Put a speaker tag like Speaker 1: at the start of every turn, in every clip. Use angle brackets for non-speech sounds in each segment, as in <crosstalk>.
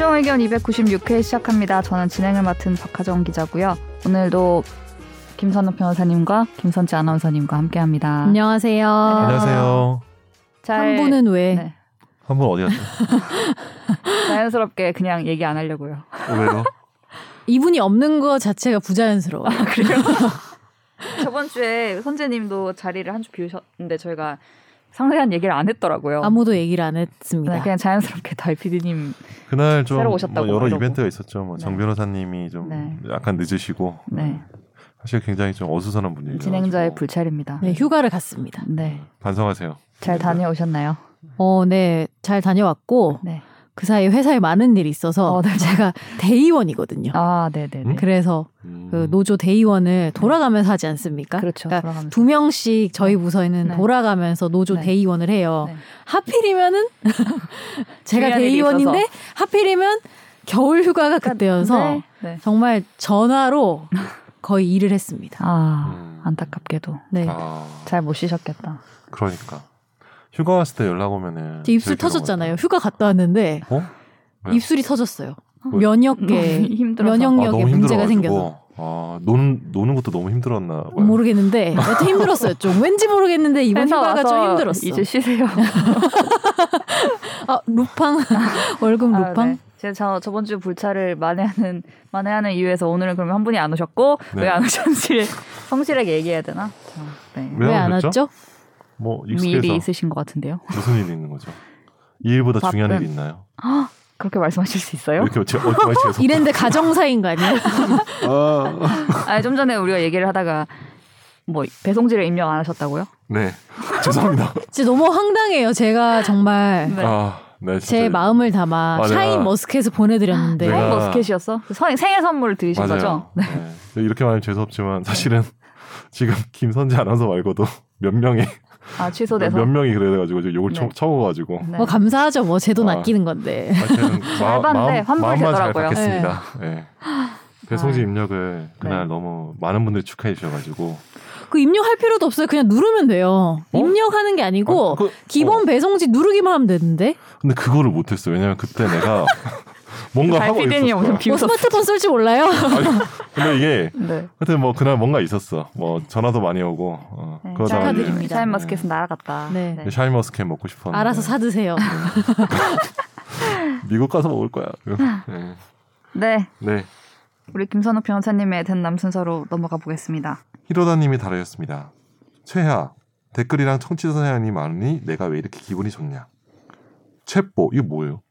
Speaker 1: 최종 의견 296회 시작합니다. 저는 진행을 맡은 박하정 기자고요. 오늘도 김선욱 변호사님과 김선지 아나운서님과 함께합니다.
Speaker 2: 안녕하세요.
Speaker 3: 안녕하세요.
Speaker 1: 잘-
Speaker 2: 한 분은 왜?
Speaker 1: 네,
Speaker 3: 한분 어디 갔죠? <laughs>
Speaker 1: 자연스럽게 그냥 얘기 안 하려고요.
Speaker 3: 왜요? <laughs>
Speaker 2: 이분이 없는 거 자체가 부자연스러워.
Speaker 1: 아, 그래요? <laughs> 저번 주에 선재님도 자리를 한 주 비우셨는데 저희가 상세한 얘기를 안 했더라고요.
Speaker 2: 아무도 얘기를 안 했습니다.
Speaker 1: 네, 그냥 자연스럽게 달 PD님
Speaker 3: 그날 좀
Speaker 1: 새로 오셨다고
Speaker 3: 뭐 여러
Speaker 1: 그러고.
Speaker 3: 이벤트가 있었죠. 뭐정
Speaker 1: 네.
Speaker 3: 변호사님이 좀
Speaker 1: 네.
Speaker 3: 약간 늦으시고
Speaker 1: 네.
Speaker 3: 사실 굉장히 좀 어수선한 분이에요.
Speaker 1: 진행자의 불찰입니다.
Speaker 2: 네, 휴가를 갔습니다.
Speaker 1: 네.
Speaker 3: 반성하세요.
Speaker 1: 잘 다녀오셨나요?
Speaker 2: 어, 네, 잘 다녀왔고
Speaker 1: 네.
Speaker 2: 그 사이에 회사에 많은 일이 있어서
Speaker 1: 어, 네.
Speaker 2: 제가 대의원이거든요.
Speaker 1: 아, 네, 네, 네.
Speaker 2: 그래서
Speaker 3: 음.
Speaker 2: 그 노조 대의원을 돌아가면서 하지 않습니까?
Speaker 1: 그렇죠.
Speaker 2: 그러니까
Speaker 1: 돌아가면서.
Speaker 2: 두 명씩 저희 부서에는
Speaker 1: 네.
Speaker 2: 돌아가면서 노조
Speaker 1: 네.
Speaker 2: 대의원을 해요.
Speaker 1: 네.
Speaker 2: 하필이면은 <laughs> 제가 대의원인데. 하필이면 겨울 휴가가 그때여서
Speaker 1: 네. 네.
Speaker 2: 정말 전화로 거의 일을 했습니다.
Speaker 1: 아,
Speaker 3: 음.
Speaker 1: 안타깝게도
Speaker 2: 네.
Speaker 3: 아,
Speaker 1: 잘못 쉬셨겠다.
Speaker 3: 그러니까 휴가 갔을 때 연락 오면은
Speaker 2: 제 입술 터졌잖아요.
Speaker 3: 것
Speaker 2: 휴가 갔다 왔는데.
Speaker 3: 어?
Speaker 2: 입술이 터졌어요.
Speaker 3: 왜?
Speaker 2: 면역계
Speaker 1: 너무 <laughs> 힘들어서.
Speaker 3: 아,
Speaker 2: 면역력에
Speaker 3: 너무
Speaker 2: 문제가. 생겨서
Speaker 3: 아, 노는 노는 것도 너무 힘들었나 봐요.
Speaker 2: 모르겠는데 <laughs> 여튼 힘들었어요. 좀 왠지 모르겠는데 이번 휴가가 좀 힘들었어.
Speaker 1: 이제 쉬세요.
Speaker 2: 아 루팡 <laughs> 월급
Speaker 1: 아,
Speaker 2: 루팡
Speaker 1: 네. 제가 저, 저번 주 불차를 만회하는 만회하는 이유에서 오늘은 그러면 한 분이 안 오셨고
Speaker 3: 네.
Speaker 1: 왜안 오셨는지 성실하게 얘기해야 되나? 자, 네.
Speaker 2: 왜왜
Speaker 3: 안?
Speaker 2: 왔죠?
Speaker 3: 뭐
Speaker 1: 이미 일이
Speaker 3: 익숙해서
Speaker 1: 있으신 것 같은데요. <laughs>
Speaker 3: 무슨 일이 있는 거죠? 이 일보다
Speaker 1: 바쁜.
Speaker 3: 중요한 일이 있나요?
Speaker 1: 그렇게 말씀하실 수 있어요?
Speaker 3: 이렇게 제, 어, 어, 죄송.
Speaker 2: 이랬는데 가정사인 거 아니에요? <laughs>
Speaker 3: 아,
Speaker 1: 아니 좀 전에 우리가 얘기를 하다가 뭐 배송지를 입력 안 하셨다고요?
Speaker 3: 네 죄송합니다. <laughs>
Speaker 2: 진짜 너무 황당해요. 제가 정말
Speaker 1: 네.
Speaker 3: 아, 네,
Speaker 2: 제
Speaker 3: 진짜.
Speaker 2: 마음을 담아
Speaker 3: 아,
Speaker 2: 샤인
Speaker 3: 내가-
Speaker 2: 머스켓을 보내드렸는데
Speaker 3: 내가-
Speaker 1: 샤인 머스켓이었어? 서- 생일 선물 드리신
Speaker 3: 맞아요.
Speaker 1: 거죠? 네.
Speaker 3: 네. 이렇게 말하면 죄송하지만 사실은 지금 김선재 아나운서 말고도 몇 명이
Speaker 1: 아 취소돼서.
Speaker 3: 몇 명이 그래가지고 지금 욕을
Speaker 1: 네.
Speaker 3: 쳐, 쳐먹어가지고
Speaker 1: 네.
Speaker 2: 뭐 감사하죠. 뭐 제 돈
Speaker 3: 아.
Speaker 2: 아끼는 건데. <laughs>
Speaker 1: 환불이
Speaker 3: 마음만 잘
Speaker 1: 되더라고요.
Speaker 3: 받겠습니다. 네. 배송지
Speaker 1: 아.
Speaker 3: 입력을 그날
Speaker 1: 네.
Speaker 3: 너무 많은 분들이 축하해 주셔가지고
Speaker 2: 그 입력할 필요도 없어요. 그냥 누르면 돼요.
Speaker 3: 어?
Speaker 2: 입력하는 게 아니고
Speaker 3: 아, 그-
Speaker 2: 기본
Speaker 3: 어,
Speaker 2: 배송지 누르기만 하면 되는데
Speaker 3: 근데 그거를 못했어. 왜냐면 그때 내가 <laughs>
Speaker 1: 뭔가를
Speaker 3: 하고 있었어.
Speaker 1: 엄청
Speaker 2: 뭐. 스마트폰 쓸 줄 몰라요? <laughs>
Speaker 3: 아니, 근데 이게
Speaker 1: 네.
Speaker 3: 하여튼 뭐 그날 뭔가 있었어. 뭐 전화도 많이 오고 어,
Speaker 1: 네.
Speaker 2: 축하드립니다.
Speaker 1: 샤인 머스켓은 날아갔다.
Speaker 2: 네.
Speaker 3: 샤인머스켓 먹고 싶었는데
Speaker 2: 알아서 사 드세요. <laughs>
Speaker 3: 미국 가서 먹을 거야. 네.
Speaker 1: 네.
Speaker 3: 네.
Speaker 1: 우리 김선욱 변호사님의 된남 순서로 넘어가 보겠습니다.
Speaker 3: 히로다님이 달아주셨습니다. 최하 댓글이랑 청취자 사연이 많으니 내가 왜 이렇게 기분이 좋냐. 최포 이거 뭐예요?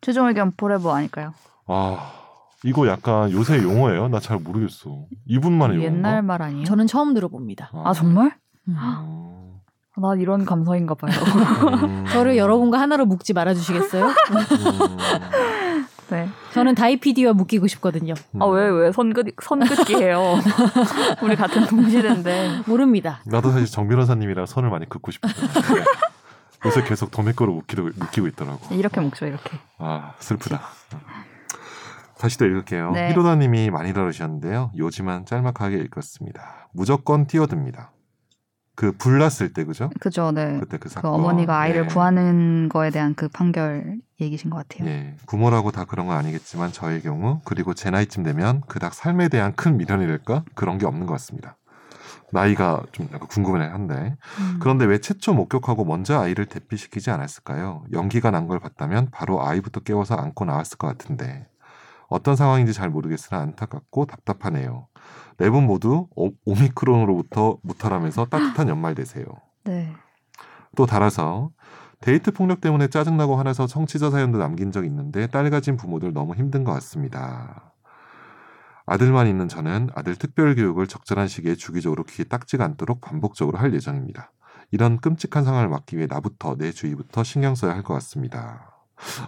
Speaker 1: 최종 의견 forever 아닐까요?
Speaker 3: 아 이거 약간 요새 용어예요? 나 잘 모르겠어. 이분만의 용어인가?
Speaker 1: 옛날 말 아니에요?
Speaker 2: 저는 처음 들어봅니다.
Speaker 1: 아 정말?
Speaker 2: 음.
Speaker 3: 음.
Speaker 1: 나 이런 감성인가 봐요.
Speaker 3: 음. <laughs>
Speaker 2: 저를 여러분과 하나로 묶지 말아주시겠어요?
Speaker 3: 음. <laughs>
Speaker 1: 네.
Speaker 2: 저는 다이피디와 묶이고 싶거든요.
Speaker 3: 음.
Speaker 1: 아왜 왜 선긋 선긋기 해요? 우리 같은 동시대인데.
Speaker 2: 모릅니다.
Speaker 3: 나도 사실 정 변호사님이랑 선을 많이 긋고 싶었는데 요새 계속 도매거로 묶이고, 묶이고 있더라고.
Speaker 1: 이렇게 먹죠 이렇게.
Speaker 3: 아 슬프다. 다시 또 읽을게요.
Speaker 1: 네.
Speaker 3: 히로다님이 많이 다루셨는데요. 요지만 짤막하게 읽었습니다. 무조건 뛰어듭니다. 그 불났을 때 그죠?
Speaker 1: 그죠, 네.
Speaker 3: 그때
Speaker 1: 그그
Speaker 3: 사건.
Speaker 1: 어머니가 아이를
Speaker 3: 네.
Speaker 1: 구하는 거에 대한 그 판결 얘기신 것 같아요.
Speaker 3: 예, 부모라고 다 그런 건 아니겠지만 저의 경우 그리고 제 나이쯤 되면 그닥 삶에 대한 큰 미련이랄까 그런 게 없는 것 같습니다. 나이가 좀 약간 궁금해 한데
Speaker 1: 음.
Speaker 3: 그런데 왜 최초 목격하고 먼저 아이를 대피시키지 않았을까요? 연기가 난 걸 봤다면 바로 아이부터 깨워서 안고 나왔을 것 같은데 어떤 상황인지 잘 모르겠으나 안타깝고 답답하네요. 네 분 모두 오, 오미크론으로부터 무탈하면서 따뜻한 연말 되세요. <gasps>
Speaker 1: 네.
Speaker 3: 또 달아서 데이트 폭력 때문에 짜증나고 화나서 청취자 사연도 남긴 적 있는데 딸 가진 부모들 너무 힘든 것 같습니다. 아들만 있는 저는 아들 특별 교육을 적절한 시기에 주기적으로 귀에 딱지가 않도록 반복적으로 할 예정입니다. 이런 끔찍한 상황을 막기 위해 나부터 내 주위부터 신경 써야 할 것 같습니다.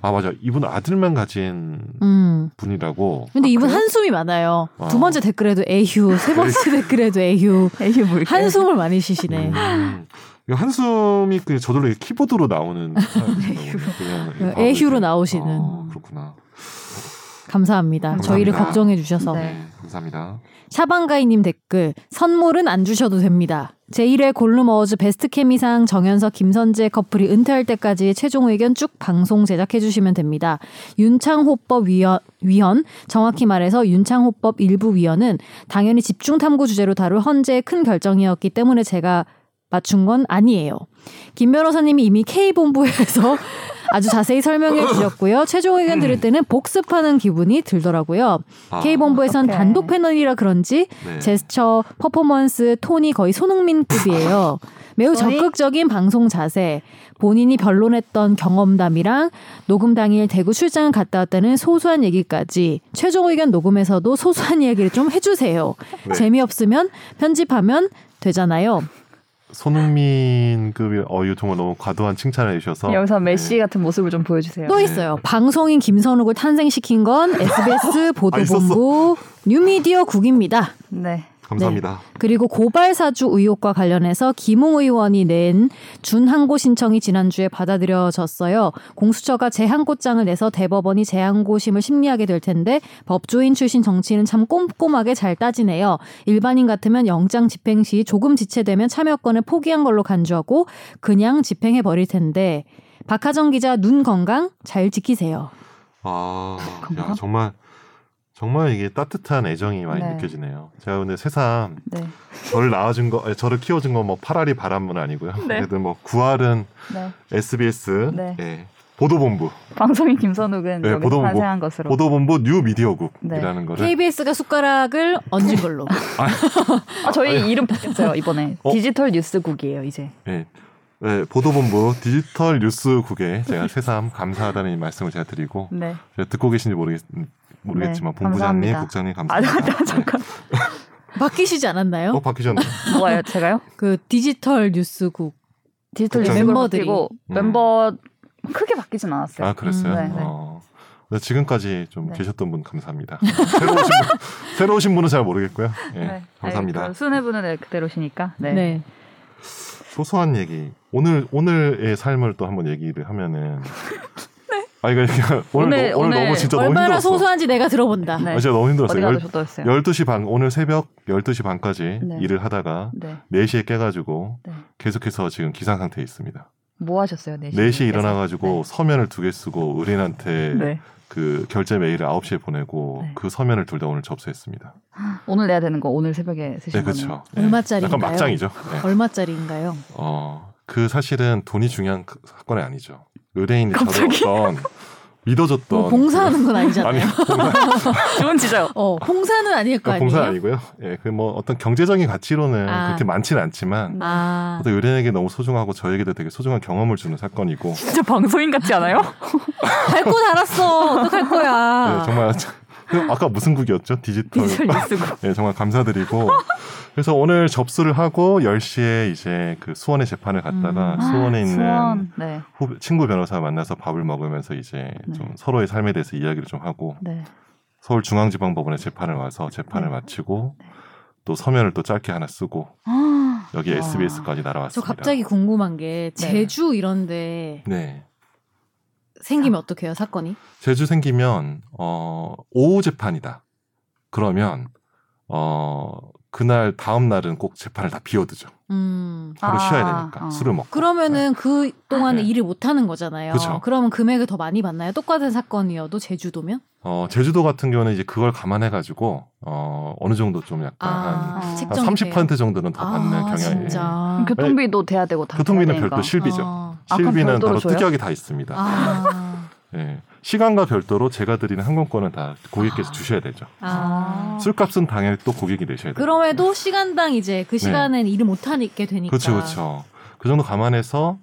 Speaker 3: 아 맞아 이분 아들만 가진
Speaker 2: 음.
Speaker 3: 분이라고
Speaker 2: 근데
Speaker 1: 아,
Speaker 2: 이분
Speaker 1: 그래요?
Speaker 2: 한숨이 많아요.
Speaker 3: 어.
Speaker 2: 두 번째 댓글에도 에휴, 세 번째 댓글에도 에휴. <laughs>
Speaker 1: 에휴 물
Speaker 2: 한숨을 많이 쉬시네.
Speaker 3: 음, 한숨이 그 저절로 키보드로 나오는 <laughs>
Speaker 1: 에휴.
Speaker 3: 그냥
Speaker 2: 에휴로. 나오시는.
Speaker 3: 아, 그렇구나.
Speaker 2: 감사합니다.
Speaker 1: 감사합니다.
Speaker 2: 저희를 걱정해 주셔서.
Speaker 1: 네.
Speaker 3: 네, 감사합니다.
Speaker 2: 샤방가이님 댓글 선물은 안 주셔도 됩니다. 제1회 골룸 어워즈 베스트 케미상 정현석 김선재 커플이 은퇴할 때까지 최종 의견 쭉 방송 제작해 주시면 됩니다. 윤창호법 위원, 위원 정확히 말해서 윤창호법 일부 위원은 당연히 집중 탐구 주제로 다룰 헌재의 큰 결정이었기 때문에 제가 맞춘 건 아니에요. 김 변호사님이 이미 K본부에서 <laughs> 아주 자세히 설명해 주셨고요. 최종 의견 들을 때는 복습하는 기분이 들더라고요.
Speaker 3: 아,
Speaker 2: K본부에선
Speaker 1: 어떡해.
Speaker 2: 단독 패널이라 그런지
Speaker 3: 네.
Speaker 2: 제스처, 퍼포먼스, 톤이 거의 손흥민급이에요. <laughs> 매우? 적극적인 방송 자세, 본인이 변론했던 경험담이랑 녹음 당일 대구 출장을 갔다 왔다는 소소한 얘기까지 최종 의견 녹음에서도 소소한 얘기를 좀 해주세요.
Speaker 3: 네.
Speaker 2: 재미없으면 편집하면 되잖아요.
Speaker 3: 손흥민급이 어 이거 정말 너무 과도한 칭찬을 해주셔서
Speaker 1: 여기서 메시
Speaker 3: 네.
Speaker 1: 같은 모습을 좀 보여주세요.
Speaker 2: 또 있어요. 방송인 김선욱을 탄생시킨 건 <laughs> SBS 보도본부 뉴미디어 국입니다.
Speaker 1: 네.
Speaker 3: 감사합니다.
Speaker 2: 그리고 고발 사주 의혹과 관련해서 김웅 의원이 낸 준항고 신청이 지난주에 받아들여졌어요. 공수처가 재항고장을 내서 대법원이 재항고심을 심리하게 될 텐데 법조인 출신 정치인은 참 꼼꼼하게 잘 따지네요. 일반인 같으면 영장 집행 시 조금 지체되면 참여권을 포기한 걸로 간주하고 그냥 집행해 버릴 텐데 박하정 기자 눈 건강 잘 지키세요.
Speaker 3: 아? 야, 정말 정말 이게 따뜻한 애정이 많이
Speaker 1: 네.
Speaker 3: 느껴지네요. 제가 근데 새삼
Speaker 1: 네.
Speaker 3: 저를 낳아준 거, 저를 키워준 거 뭐 파라리 바람은 아니고요.
Speaker 1: 네.
Speaker 3: 그래도 뭐 구할은
Speaker 1: 네.
Speaker 3: SBS
Speaker 1: 네.
Speaker 3: 예, 보도본부,
Speaker 1: 방송인 김선욱은
Speaker 3: 네, 보도본부.
Speaker 1: 탄생한 것으로.
Speaker 3: 보도본부 뉴 미디어국이라는 거를
Speaker 2: KBS가 숟가락을 얹은 걸로. <laughs>
Speaker 1: 아, 저희 이름 바뀌었어요 이번에.
Speaker 3: 어?
Speaker 1: 디지털 뉴스국이에요 이제.
Speaker 3: 예, 네, 보도본부 디지털 뉴스국에 제가 새삼 감사하다는 이 말씀을 제가 드리고
Speaker 1: 네.
Speaker 3: 제가 듣고 계신지 모르겠, 모르겠지만
Speaker 1: 네,
Speaker 3: 본부장님. 국장님
Speaker 1: 아,
Speaker 3: 감사합니다.
Speaker 1: 아, 잠깐. <laughs>
Speaker 2: 바뀌시지 않았나요?
Speaker 3: 네. 어 바뀌셨나요?
Speaker 1: 뭐가요? 제가요?
Speaker 2: 그 디지털 뉴스국.
Speaker 1: 디지털. 뉴스국으로
Speaker 2: 멤버들이.
Speaker 1: 바뀌고
Speaker 3: 음.
Speaker 1: 멤버 크게 바뀌진 않았어요.
Speaker 3: 아 그랬어요.
Speaker 2: 음,
Speaker 1: 네, 네.
Speaker 3: 어. 네, 지금까지 좀
Speaker 1: 네.
Speaker 3: 계셨던 분 감사합니다. <laughs> 새로 오신 분, 새로 오신 분은 잘 모르겠고요. 예,
Speaker 1: 네.
Speaker 3: 감사합니다.
Speaker 1: 그 순회분은 네, 그대로시니까. 네.
Speaker 2: 네.
Speaker 3: 소소한 얘기. 오늘 오늘의 삶을 또 한번 얘기를 하면은. <laughs> 아 이거 그냥 오늘
Speaker 1: 오늘-
Speaker 3: 너- 오늘,
Speaker 1: 오늘
Speaker 3: 너무 진짜 너무
Speaker 2: 얼마나
Speaker 3: 힘들었어.
Speaker 2: 소소한지 내가 들어본다.
Speaker 1: 네.
Speaker 3: 아, 진짜 너무 힘들었어요.
Speaker 1: 가도
Speaker 3: 열,
Speaker 1: 좋다했어요.
Speaker 3: 12시 반 오늘 새벽 12시 반까지
Speaker 1: 네.
Speaker 3: 일을 하다가
Speaker 1: 네.
Speaker 3: 4시에 깨 가지고
Speaker 1: 네.
Speaker 3: 계속해서 지금 기상 상태에 있습니다.
Speaker 1: 뭐 하셨어요? 4시.
Speaker 3: 4시에 일어나 가지고 서면을 두 개 쓰고 의뢰인한테. 그 결제 메일을 9시에 보내고
Speaker 1: 네.
Speaker 3: 그 서면을 둘 다 오늘 접수했습니다.
Speaker 1: 오늘 내야 되는 거 오늘 새벽에 쓰신
Speaker 3: 네,
Speaker 1: 거네요.
Speaker 3: 그렇죠. 네.
Speaker 2: 얼마짜리인가요?
Speaker 3: 약간 막장이죠. 네.
Speaker 2: 얼마짜리인가요?
Speaker 3: 어, 그 사실은 돈이 중요한 그 사건이 아니죠. 의뢰인이 어떤 믿어줬던
Speaker 2: 뭐 봉사하는 건 아니잖아요.
Speaker 3: 아니 봉사, <laughs>
Speaker 1: 좋은 지적.
Speaker 2: 어, 봉사는 아닐 거 아니에요?
Speaker 3: 봉사 아니고요. 예, 그 뭐 어떤 경제적인 가치로는
Speaker 2: 아.
Speaker 3: 그렇게 많지는 않지만
Speaker 2: 아,
Speaker 3: 어떤 의뢰인에게 너무 소중하고 저에게도 되게 소중한 경험을 주는 사건이고
Speaker 1: 진짜 방송인 같지 않아요? <laughs>
Speaker 2: 밟고 달았어. 어떡할 거야.
Speaker 3: 네, 정말 그 아까 무슨 국이었죠? 디지털.
Speaker 1: 디지털 뉴스국. <laughs>
Speaker 3: 네, 정말 감사드리고 그래서 오늘 접수를 하고 10시에 이제 그 수원에 재판을 갔다가
Speaker 2: 음.
Speaker 3: 수원에 있는
Speaker 1: 수원. 네.
Speaker 3: 후배- 친구 변호사 만나서 밥을 먹으면서 이제
Speaker 1: 네.
Speaker 3: 좀 서로의 삶에 대해서 이야기를 좀 하고
Speaker 1: 네.
Speaker 3: 서울중앙지방법원에 재판을 와서 재판을
Speaker 1: 네.
Speaker 3: 마치고 또 서면을 또 짧게 하나 쓰고
Speaker 1: 아,
Speaker 3: 여기
Speaker 1: 와.
Speaker 3: SBS까지
Speaker 2: 저
Speaker 3: 날아왔습니다.
Speaker 2: 갑자기 궁금한 게
Speaker 1: 네.
Speaker 2: 제주 이런데
Speaker 3: 네.
Speaker 2: 생기면 어떡해요 사건이?
Speaker 3: 제주 생기면 어 오후 재판이다. 그러면 어 그날 다음 날은 꼭 재판을 다 비워두죠.
Speaker 2: 음.
Speaker 3: 하루
Speaker 1: 아,
Speaker 3: 쉬어야 되니까
Speaker 1: 아.
Speaker 3: 술을 먹고.
Speaker 2: 그러면은 그 동안에
Speaker 3: 네.
Speaker 2: 일을 못 하는 거잖아요.
Speaker 3: 그쵸.
Speaker 2: 그러면 금액을 더 많이 받나요? 똑같은 사건이어도 제주도면?
Speaker 3: 어 제주도 같은 경우는 이제 그걸 감안해 가지고 어 어느 정도 좀 약간 한,
Speaker 2: 아,
Speaker 1: 한
Speaker 2: 책정이
Speaker 3: 한
Speaker 2: 돼요.
Speaker 3: 30% 정도는 더 받는
Speaker 2: 아,
Speaker 3: 경향이
Speaker 2: 진짜.
Speaker 1: 교통비도 돼야 되고 다
Speaker 3: 교통비는. 별도 실비죠.
Speaker 2: 아,
Speaker 3: 실비는 따로
Speaker 1: 줘요?
Speaker 3: 특약이 다 있습니다.
Speaker 2: 아. <laughs>
Speaker 3: 예. 시간과 별도로 제가 드리는 항공권은 다 고객께서
Speaker 2: 아.
Speaker 3: 주셔야 되죠.
Speaker 2: 아.
Speaker 3: 술값은 당연히 또 고객이 내셔야 돼요.
Speaker 2: 그럼에도 시간당 이제 그 시간엔 일을 못 하게 되니까.
Speaker 3: 네. 그렇죠, 그렇죠. 그 정도 감안해서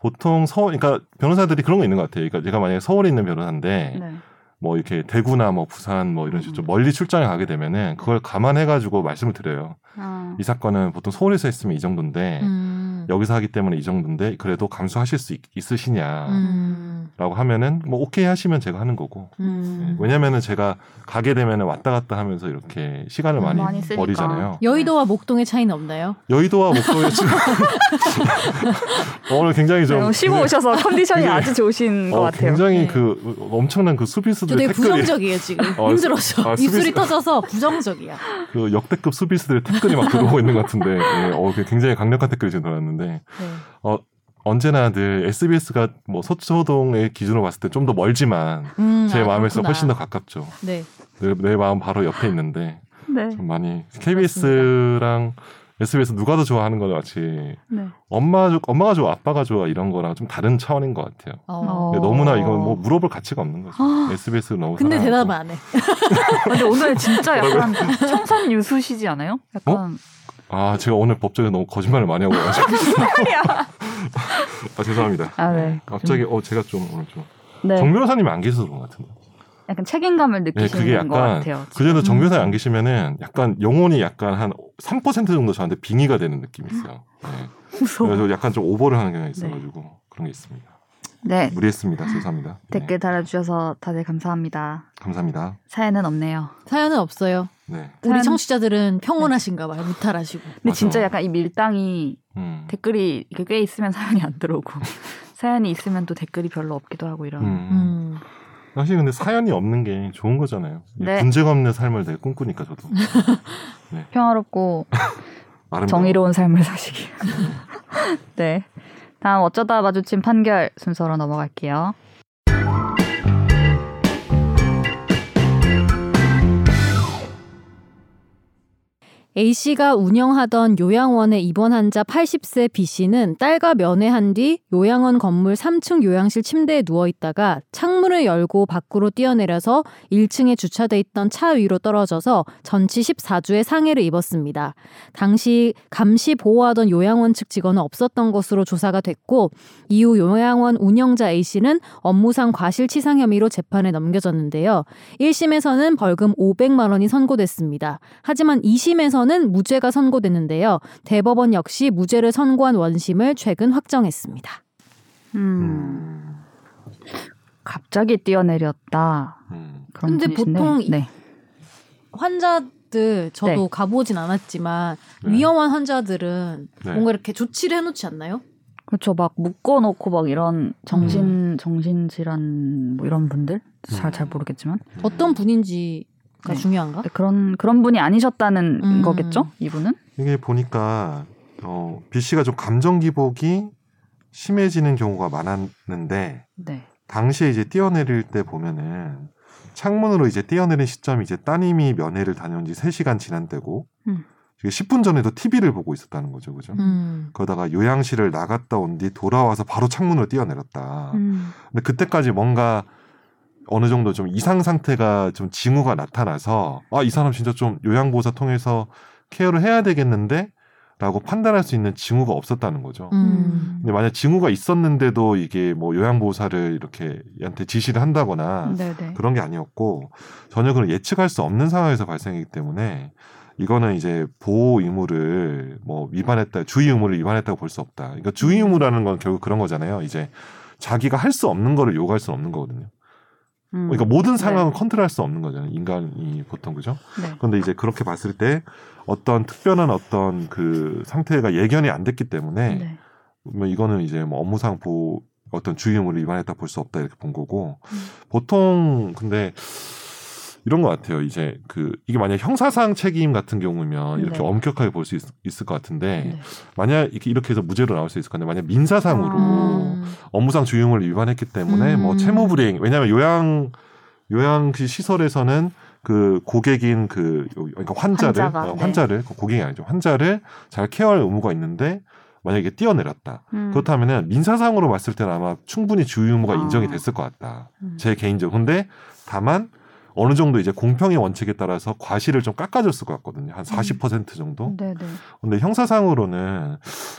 Speaker 3: 보통 서울, 그러니까 변호사들이 그런 거 있는 것 같아요. 그러니까 제가 만약에 서울에 있는 변호사인데
Speaker 1: 네.
Speaker 3: 뭐 이렇게 대구나 뭐 부산 뭐 이런 식으로 좀
Speaker 1: 음.
Speaker 3: 멀리 출장에 가게 되면은 그걸 감안해 가지고 말씀을 드려요.
Speaker 1: 아.
Speaker 3: 이 사건은 보통 서울에서 했으면 이 정도인데
Speaker 2: 음.
Speaker 3: 여기서 하기 때문에 이 정도인데 그래도 감수하실 수 있, 있으시냐라고
Speaker 2: 음.
Speaker 3: 하면은 뭐 오케이 하시면 제가 하는 거고
Speaker 2: 음.
Speaker 3: 왜냐면은 제가 가게 되면은 왔다 갔다 하면서 이렇게 시간을 많이,
Speaker 1: 많이 쓰니까.
Speaker 3: 버리잖아요.
Speaker 2: 여의도와 목동의 차이는 없나요?
Speaker 3: 여의도와 목동에 지금 <laughs> 오늘 굉장히 좀
Speaker 1: 네, 쉬고 오셔서 컨디션이 아주 좋으신 것
Speaker 3: 어,
Speaker 1: 같아요.
Speaker 3: 굉장히
Speaker 2: 네.
Speaker 3: 그 엄청난 그 수비수들
Speaker 2: 저 되게
Speaker 3: 태클이
Speaker 2: 부정적이에요 지금 <laughs>
Speaker 3: 어,
Speaker 2: 힘들어서
Speaker 3: 아,
Speaker 2: 입술이
Speaker 3: 수비수-
Speaker 2: 터져서 부정적이야.
Speaker 3: 그 역대급 수비수들의 태클 이 막 들어오고 있는 것 같은데 예, 어, 그 굉장히 강력한 태클이 지금 들어왔는데
Speaker 2: 네.
Speaker 3: 언제나 늘 SBS가 뭐 서초동의 기준으로 봤을 때 좀 더 멀지만
Speaker 2: 음,
Speaker 3: 제
Speaker 2: 아,
Speaker 3: 마음에서
Speaker 2: 그렇구나.
Speaker 3: 훨씬 더 가깝죠.
Speaker 2: 네.
Speaker 3: 내, 내 마음 바로 옆에 있는데
Speaker 1: 네.
Speaker 3: 좀 많이 KBS랑 SBS 누가 더 좋아하는 거는 마치
Speaker 1: 네.
Speaker 3: 엄마 조- 엄마가 좋아 아빠가 좋아 이런 거랑 좀 다른 차원인 것 같아요.
Speaker 2: 어.
Speaker 3: 근데 너무나 이건 뭐 물어볼 가치가 없는 거죠.
Speaker 1: 아.
Speaker 3: SBS 너무
Speaker 2: 근데
Speaker 3: 사랑하고.
Speaker 2: 대답을 안 해. <laughs>
Speaker 1: 근데 오늘 진짜 약간 청산 유수시지 않아요? 약간
Speaker 3: 아 제가 오늘 법정에 너무 거짓말을 많이 하고 와가지고 <laughs> 아 죄송합니다.
Speaker 1: 아, 네.
Speaker 3: 갑자기 어 제가 좀 오늘 좀
Speaker 1: 네.
Speaker 3: 정 변호사님이 안 계셔서 그런 것 같은데.
Speaker 1: 약간 책임감을
Speaker 3: 네,
Speaker 1: 느끼시는
Speaker 3: 그게
Speaker 1: 것
Speaker 3: 약간
Speaker 1: 같아요.
Speaker 3: 그전에 정
Speaker 2: 음.
Speaker 3: 변호사 안 계시면은 약간 영혼이 약간 한 3% 정도 저한테 빙의가 되는 느낌이 있어요. <gasps> 네.
Speaker 1: 무서워.
Speaker 3: 그래서 약간 좀 오버를 하는 경향이 있어가지고 그런 게 있습니다.
Speaker 1: 네.
Speaker 3: 무리했습니다. 죄송합니다. <gasps> 네,
Speaker 1: 댓글 달아주셔서 다들 감사합니다.
Speaker 3: 감사합니다.
Speaker 1: 사연은 없네요.
Speaker 2: 사연은 없어요.
Speaker 3: 네.
Speaker 2: 우리
Speaker 1: 사연-
Speaker 2: 청취자들은 평온하신가 봐요. 무탈하시고.
Speaker 1: 근데
Speaker 3: 맞아.
Speaker 1: 진짜 약간 이 밀당이
Speaker 3: 음.
Speaker 1: 댓글이 꽤 있으면 사연이 안 들어오고 <laughs> 사연이 있으면 또 댓글이 별로 없기도 하고 이런.
Speaker 3: 음.
Speaker 2: 음.
Speaker 3: 사실 근데 사연이 없는 게 좋은 거잖아요.
Speaker 1: 네.
Speaker 3: 문제가 없는 삶을 되게 꿈꾸니까 저도 <laughs>
Speaker 1: 평화롭고 <laughs>
Speaker 3: 아름다워.
Speaker 1: 정의로운 삶을 사시길. <laughs> 네. 다음 어쩌다 마주친 판결 순서로 넘어갈게요.
Speaker 2: A씨가 운영하던 요양원에 입원한 자 80세 B씨는 딸과 면회한 뒤 요양원 건물 3층 요양실 침대에 누워 있다가 창문을 열고 밖으로 뛰어내려서 1층에 주차돼 있던 차 위로 떨어져서 전치 14주의 상해를 입었습니다. 당시 감시 보호하던 요양원 측 직원은 없었던 것으로 조사가 됐고 이후 요양원 운영자 A씨는 업무상 과실치상 혐의로 재판에 넘겨졌는데요. 1심에서는 벌금 500만 원이 선고됐습니다. 하지만 2심에서 는 무죄가 선고됐는데요. 대법원 역시 무죄를 선고한 원심을 최근 확정했습니다.
Speaker 1: 음.
Speaker 3: 음.
Speaker 1: 갑자기 뛰어내렸다.
Speaker 3: 음.
Speaker 1: 그런
Speaker 2: 근데
Speaker 1: 분이신데.
Speaker 2: 보통 이-
Speaker 1: 네.
Speaker 2: 환자들 저도
Speaker 1: 네.
Speaker 2: 가보진 않았지만
Speaker 3: 네.
Speaker 2: 위험한 환자들은
Speaker 3: 네.
Speaker 2: 뭔가 이렇게 조치를 해놓지 않나요?
Speaker 1: 그렇죠. 막 묶어놓고 막 이런 정신 정신 질환 뭐 이런 분들 잘잘
Speaker 3: 음.
Speaker 1: 모르겠지만
Speaker 2: 어떤 분인지가
Speaker 1: 네.
Speaker 2: 중요한가?
Speaker 1: 그런 그런 분이 아니셨다는
Speaker 2: 음.
Speaker 1: 거겠죠. 이분은.
Speaker 3: 이게 보니까 어, B 씨가 좀 감정 기복이 심해지는 경우가 많았는데
Speaker 1: 네.
Speaker 3: 당시에 이제 뛰어내릴 때 보면은 창문으로 이제 뛰어내린 시점이 이제 따님이 면회를 다녀온 지 3시간 지난 때고
Speaker 1: 음.
Speaker 3: 이게 10분 전에도 TV를 보고 있었다는 거죠. 그죠?
Speaker 2: 음.
Speaker 3: 그러다가 요양실을 나갔다 온 뒤 돌아와서 바로 창문으로 뛰어내렸다.
Speaker 1: 음.
Speaker 3: 근데 그때까지 뭔가 어느 정도 좀 이상 상태가 좀 징후가 나타나서 아, 이 사람 진짜 좀 요양보호사 통해서 케어를 해야 되겠는데 라고 판단할 수 있는 징후가 없었다는 거죠.
Speaker 2: 음.
Speaker 3: 근데 만약 징후가 있었는데도 이게 뭐 요양보호사를 이렇게 얘한테 지시를 한다거나
Speaker 1: 네네.
Speaker 3: 그런 게 아니었고 전혀 그런 예측할 수 없는 상황에서 발생했기 때문에 이거는 이제 보호 의무를 뭐 위반했다 주의 의무를 위반했다고 볼 수 없다. 그러니까 주의 의무라는 건 결국 그런 거잖아요. 이제 자기가 할 수 없는 거를 요구할 수는 없는 거거든요.
Speaker 1: 음.
Speaker 3: 그러니까 모든
Speaker 1: 네.
Speaker 3: 상황은 컨트롤할 수 없는 거잖아요. 인간이 보통 그죠?
Speaker 1: 네.
Speaker 3: 그런데 이제 그렇게 봤을 때 어떤 특별한 어떤 그 상태가 예견이 안 됐기 때문에
Speaker 1: 네.
Speaker 3: 뭐 이거는 이제 뭐 업무상 보호 어떤 주의 의무를 위반했다 볼 수 없다 이렇게 본 거고
Speaker 1: 음.
Speaker 3: 보통 근데 이런 것 같아요. 이제 그 이게 만약 형사상 책임 같은 경우면 이렇게
Speaker 1: 네.
Speaker 3: 엄격하게 볼 수 있을 것 같은데
Speaker 1: 네.
Speaker 3: 만약 이렇게 이렇게 해서 무죄로 나올 수 있을 건데 만약 민사상으로
Speaker 1: 아.
Speaker 2: 음.
Speaker 3: 업무상 주의 의무를 위반했기 때문에 뭐
Speaker 2: 음.
Speaker 3: 채무불이행 왜냐하면 요양 요양 그 시설에서는 그 고객인 그 요- 그러니까 환자를
Speaker 1: 환자가,
Speaker 3: 어,
Speaker 1: 네.
Speaker 3: 환자를 그 고객이 아니죠 환자를 잘 케어할 의무가 있는데 만약에 뛰어내렸다
Speaker 1: 음.
Speaker 3: 그렇다면은 민사상으로 봤을 때는 아마 충분히 주의 의무가
Speaker 1: 아.
Speaker 3: 인정이 됐을 것 같다
Speaker 1: 음.
Speaker 3: 제 개인적 근데 다만 어느 정도 이제 공평의 원칙에 따라서 과실을 좀 깎아줬을 것 같거든요 한 40% 정도
Speaker 1: 네 네.
Speaker 3: 근데 형사상으로는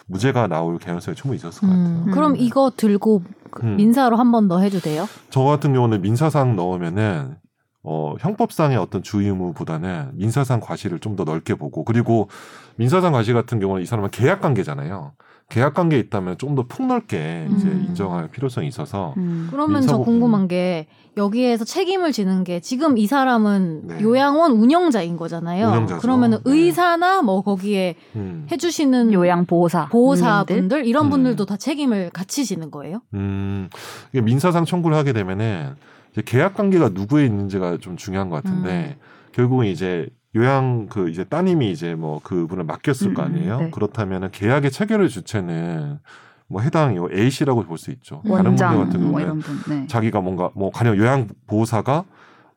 Speaker 3: 무죄가 나올 개연성이 충분히 있었을 것 같아요
Speaker 2: 음. 그럼 이거 들고 그
Speaker 3: 음.
Speaker 2: 민사로 한 번 더 해도 돼요?
Speaker 3: 저 같은 경우는 민사상 넣으면은 어, 형법상의 어떤 주의 의무보다는 민사상 과실을 좀 더 넓게 보고 그리고 민사상 과실 같은 경우는 이 사람은 계약 관계잖아요. 계약 관계에 있다면 좀더 폭넓게 이제
Speaker 2: 음.
Speaker 3: 인정할 필요성이 있어서
Speaker 1: 음.
Speaker 2: 그러면 저
Speaker 3: 민사법-
Speaker 2: 궁금한 게 여기에서 책임을 지는 게 지금 이 사람은
Speaker 3: 네.
Speaker 2: 요양원 운영자인 거잖아요.
Speaker 3: 운영자죠.
Speaker 2: 그러면은
Speaker 3: 네.
Speaker 2: 의사나 뭐 거기에
Speaker 3: 음,
Speaker 2: 해주시는
Speaker 1: 요양 보호사
Speaker 2: 보호사분들 이런
Speaker 3: 음.
Speaker 2: 분들도 다 책임을 같이 지는 거예요?
Speaker 3: 음, 이게 민사상 청구를 하게 되면은 이제 계약 관계가 누구에 있는지가 좀 중요한 것 같은데
Speaker 2: 음.
Speaker 3: 결국은 이제 요양 그 이제 따님이 이제 뭐 그분을 맡겼을 거
Speaker 1: 음, 음,
Speaker 3: 아니에요.
Speaker 1: 네.
Speaker 3: 그렇다면은 계약의 체결의 주체는 뭐 해당 요 A 씨라고 볼 수 있죠. 다른 분들
Speaker 1: 원장
Speaker 3: 같은
Speaker 1: 뭐
Speaker 3: 경우는
Speaker 1: 분. 네.
Speaker 3: 자기가 뭔가 뭐 가령 요양 보호사가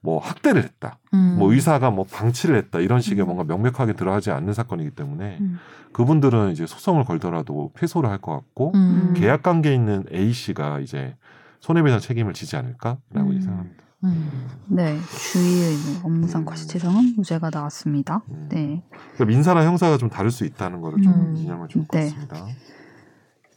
Speaker 3: 뭐 학대를 했다,
Speaker 2: 음.
Speaker 3: 뭐 의사가 뭐 방치를 했다 이런 식의
Speaker 2: 음.
Speaker 3: 뭔가 명백하게 들어가지 않는 사건이기 때문에
Speaker 2: 음.
Speaker 3: 그분들은 이제 소송을 걸더라도 패소를 할 것 같고
Speaker 2: 음.
Speaker 3: 계약 관계에 있는 A 씨가 이제 손해배상 책임을 지지 않을까라고
Speaker 2: 음.
Speaker 3: 예상합니다.
Speaker 2: 음.
Speaker 1: 네, 주의 의무 업무상
Speaker 3: 음.
Speaker 1: 과실치상은 무죄가 나왔습니다.
Speaker 3: 음.
Speaker 1: 네.
Speaker 3: 그러니까 민사나 형사가 좀 다를 수 있다는 거를 좀
Speaker 2: 음.
Speaker 3: 인정을 좋을 것
Speaker 1: 네.
Speaker 3: 같습니다.